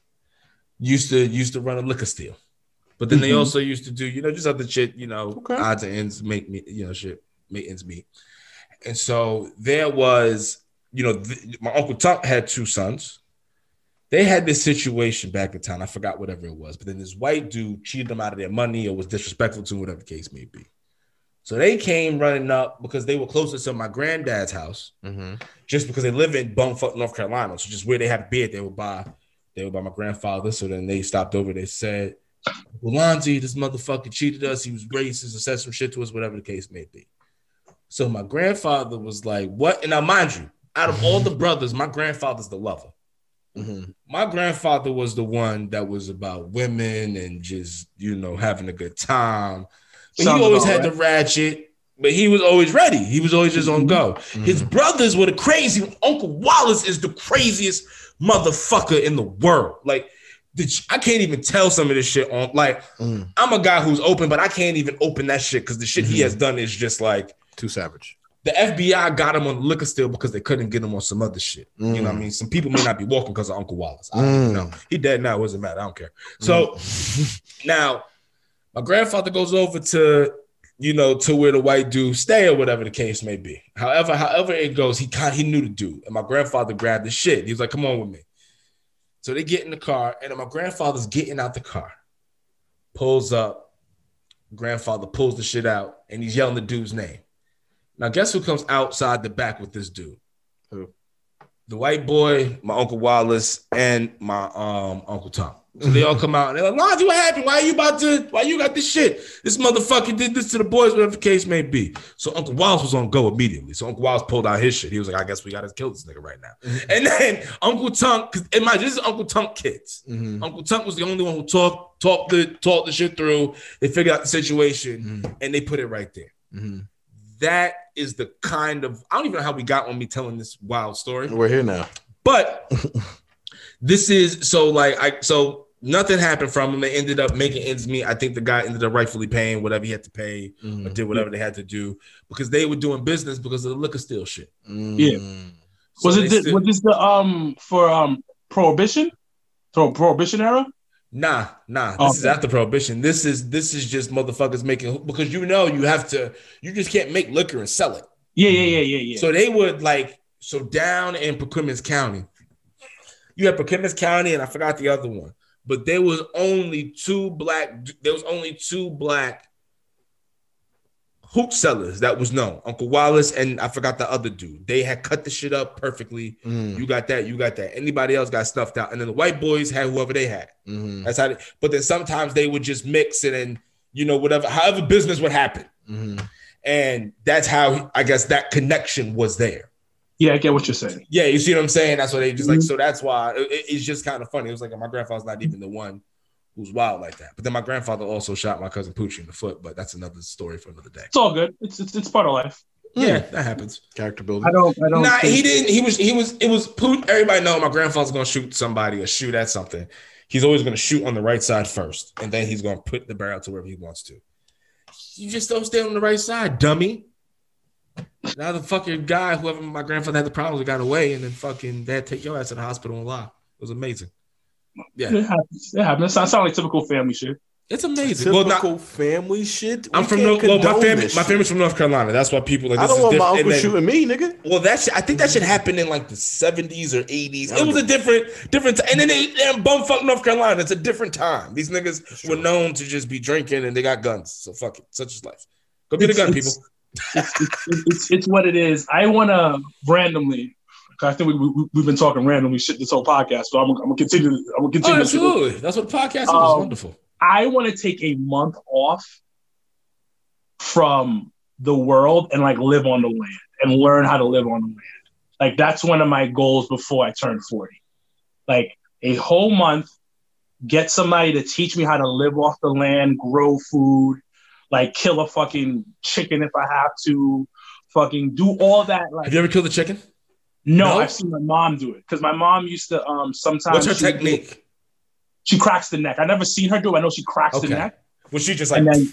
used to used to run a liquor store. But then they Mhm. also used to do, you know, just other shit, you know, Okay. odds and ends make me, you know, shit, make ends meet. And so there was, you know, th- my Uncle Tunk had two sons. They had this situation back in town. I forgot whatever it was, but then this white dude cheated them out of their money or was disrespectful to whatever the case may be. So they came running up because they were closer to my granddad's house, Mhm. just because they live in Bumfuck, North Carolina. So just where they had a bed, they would buy, they would buy my grandfather. So then they stopped over. They said, "Well, this motherfucker cheated us. He was racist or said some shit to us, whatever the case may be." So my grandfather was like, "What?" And now, mind you, out of all the brothers, my grandfather's the lover Mhm. my grandfather was the one that was about women and just you know having a good time. But Sounds he always had the ratchet, but he was always ready. He was always just on go. His Mhm. brothers were the crazy. Uncle Wallace is the craziest motherfucker in the world. Like, I can't even tell some of this shit on. Like, Mhm. I'm a guy who's open, but I can't even open that shit because the shit he Mhm. has done is just like Too savage. the FBI got him on liquor still because they couldn't get him on some other shit. You know what I Mm. mean? Some people may not be walking because of Uncle Wallace. I don't Mm. know. He dead now. It doesn't matter. I don't care. So [LAUGHS] now my grandfather goes over to you know to where the white dude stay or whatever the case may be. However, however it goes, he kind he knew the dude, and my grandfather grabbed the shit. He was like, "Come on with me." So they get in the car, and my grandfather's getting out the car, pulls up. Grandfather pulls the shit out, and he's yelling the dude's name. Now, guess who comes outside the back with this dude? Who? The white boy, my uncle Wallace, and my um uncle Tom. So they all come out and they're like, Lonzy, what happened? Why are you about to, why you got this shit? This motherfucker did this to the boys, whatever the case may be. So Uncle Wallace was on go immediately. So Uncle Wallace pulled out his shit. He was like, I guess we gotta kill this nigga right now. And then Uncle Tunk, because in my this is Uncle Tunk kids. Mhm. Uncle Tunk was the only one who talked, talked the talked the shit through. They figured out the situation Mhm. and they put it right there. Mhm. That is the kind of I don't even know how we got on me telling this wild story. We're here now. But [LAUGHS] this is so like I so nothing happened from him. They ended up making ends meet. I think the guy ended up rightfully paying whatever he had to pay or Mhm. did whatever they had to do because they were doing business because of the liquor still shit. Yeah. Mhm. So Was it the, still- was this the um for um prohibition? So prohibition era? Nah, nah. This Oh, is after prohibition. This is this is just motherfuckers making because you know you have to you just can't make liquor and sell it. Yeah, yeah, yeah, yeah, yeah. So they would like so down in Perquimans County. You have Perquimans County and I forgot the other one, but there was only two black. There was only two black hoop sellers that was known. Uncle Wallace and I forgot the other dude. They had cut the shit up perfectly. Mhm. You got that. You got that. Anybody else got snuffed out, and then the white boys had whoever they had. Mhm. That's how. They, but then sometimes they would just mix it and you know whatever, however business would happen, Mhm. and that's how I guess that connection was there. Yeah, I get what you're saying. Yeah, you see what I'm saying? That's why they just like. Mhm. So that's why it- it- it's just kind of funny. It was like my grandfather's not even the one who's wild like that. But then my grandfather also shot my cousin Poochie in the foot. But that's another story for another day. It's all good. It's it's, it's part of life. Yeah, that happens. Character building. I don't I don't Nah, think- he didn't. He was. He was. It was. Pooch. Everybody know my grandfather's gonna shoot somebody or shoot at something. He's always gonna shoot on the right side first, and then he's gonna put the barrel to wherever he wants to. You just don't stay on the right side, dummy. Now the fucking guy, whoever my grandfather had the problems, with, got away, and then fucking dad take your ass to the hospital and lie. It was amazing. Yeah, It happens. It happens. It sounds like typical family shit. it's amazing. Well, Typical not. family shit. I'm from North. Well, my family. My family's from North Carolina. That's why people like I this don't is want my uncle then- shooting me, nigga. Well, that shit, I think that should mm-hmm. happen in like the 70s or 80s. It was a different, different time. And then they, they're in bumfuck North Carolina. It's a different time. These niggas were known to just be drinking and they got guns. So fuck it. Such is life. Go get a gun, people. [LAUGHS] It's, it's, it's, it's what it is. I want to randomly. I think we, we, we've been talking randomly shit this whole podcast, so I'm, I'm gonna continue. I'm gonna Oh, continue. this. absolutely. That's what the podcast is. Um, Wonderful. I want to take a month off from the world and like live on the land and learn how to live on the land. Like that's one of my goals before I turn 40. Like a whole month, get somebody to teach me how to live off the land, grow food, like kill a fucking chicken if I have to, fucking do all that. Like Have you ever killed a chicken? no, No? I've seen my mom do it because my mom used to um sometimes What's her she technique? she cracks the neck. I never seen her do. it. I know she cracks Okay. the neck. Was she just like? Then-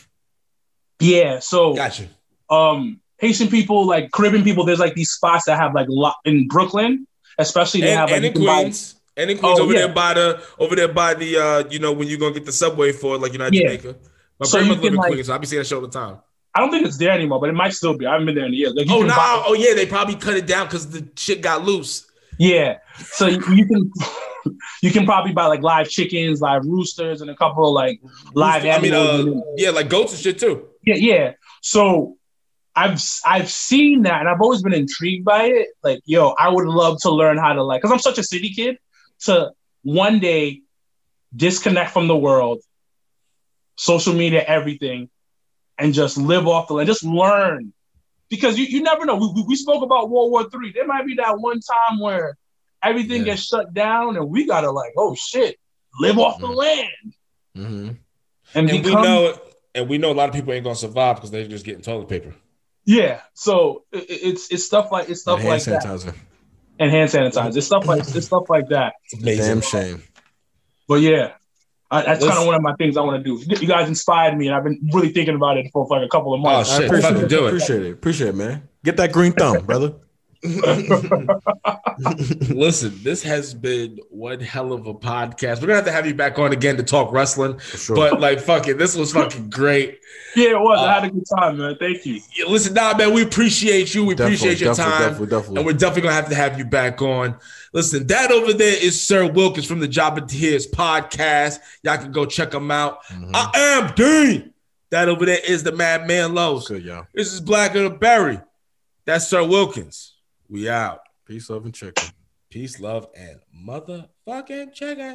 Yeah. So Gotcha. um Haitian people, like Caribbean people, there's like these spots that have like lot in Brooklyn, especially they And, have like and in can buy- Queens. And in Queens Oh, over yeah. there by the over there by the uh you know when you're gonna get the subway for like United Yeah. Jamaica. My So grandmother live can, in like- Queens, so I be seeing that show all the time. I don't think it's there anymore, but it might still be. I haven't been there in years. Like, Oh no! buy- Oh yeah, they probably cut it down because the shit got loose. Yeah. So you you can [LAUGHS] you can probably buy like live chickens, live roosters, and a couple of like live I mean, animals. uh, yeah, like goats and shit too. yeah, yeah. So I've I've seen that, and I've always been intrigued by it. Like, yo, I would love to learn how to like, because I'm such a city kid, to one day disconnect from the world, social media, everything, and just live off the land, just learn. Because you, you never know. We, we, we spoke about World War Three. There might be that one time where everything Yeah. gets shut down, and we gotta like, oh shit, live off the Mhm. land Mm-hmm. and, And we become know, and we know a lot of people ain't gonna survive because they're just getting toilet paper. Yeah, so it, it- it's it's stuff like it's stuff hand like that, sanitizer. and hand sanitizer. It's stuff like it's stuff like that. It's amazing. Damn shame. But yeah, I, that's kind of one of my things I want to do. You guys inspired me, and I've been really thinking about it for, for like a couple of months. Oh, I Shit, appreciate fucking it. do it. Appreciate it. Appreciate it, man. Get that green thumb, brother. [LAUGHS] Listen, this has been one hell of a podcast. We're gonna have to have you back on again to talk wrestling. Sure. But like, fuck it, this was fucking great. yeah, it was. Uh, I had a good time, man. Thank you. Yeah, Listen, nah, man, we appreciate you. We Definitely, appreciate your definitely, time. Definitely, definitely. And we're definitely gonna have to have you back on. Listen, that over there is Sir Wilkins from the Job of Tears podcast. Y'all can go check him out. Mhm. I am Dean. That over there is the Madman Lowe's. Good, y'all. This is Blacker the Berry. That's Sir Wilkins. We out. Peace, love, and chicken. Peace, love, and motherfucking chicken.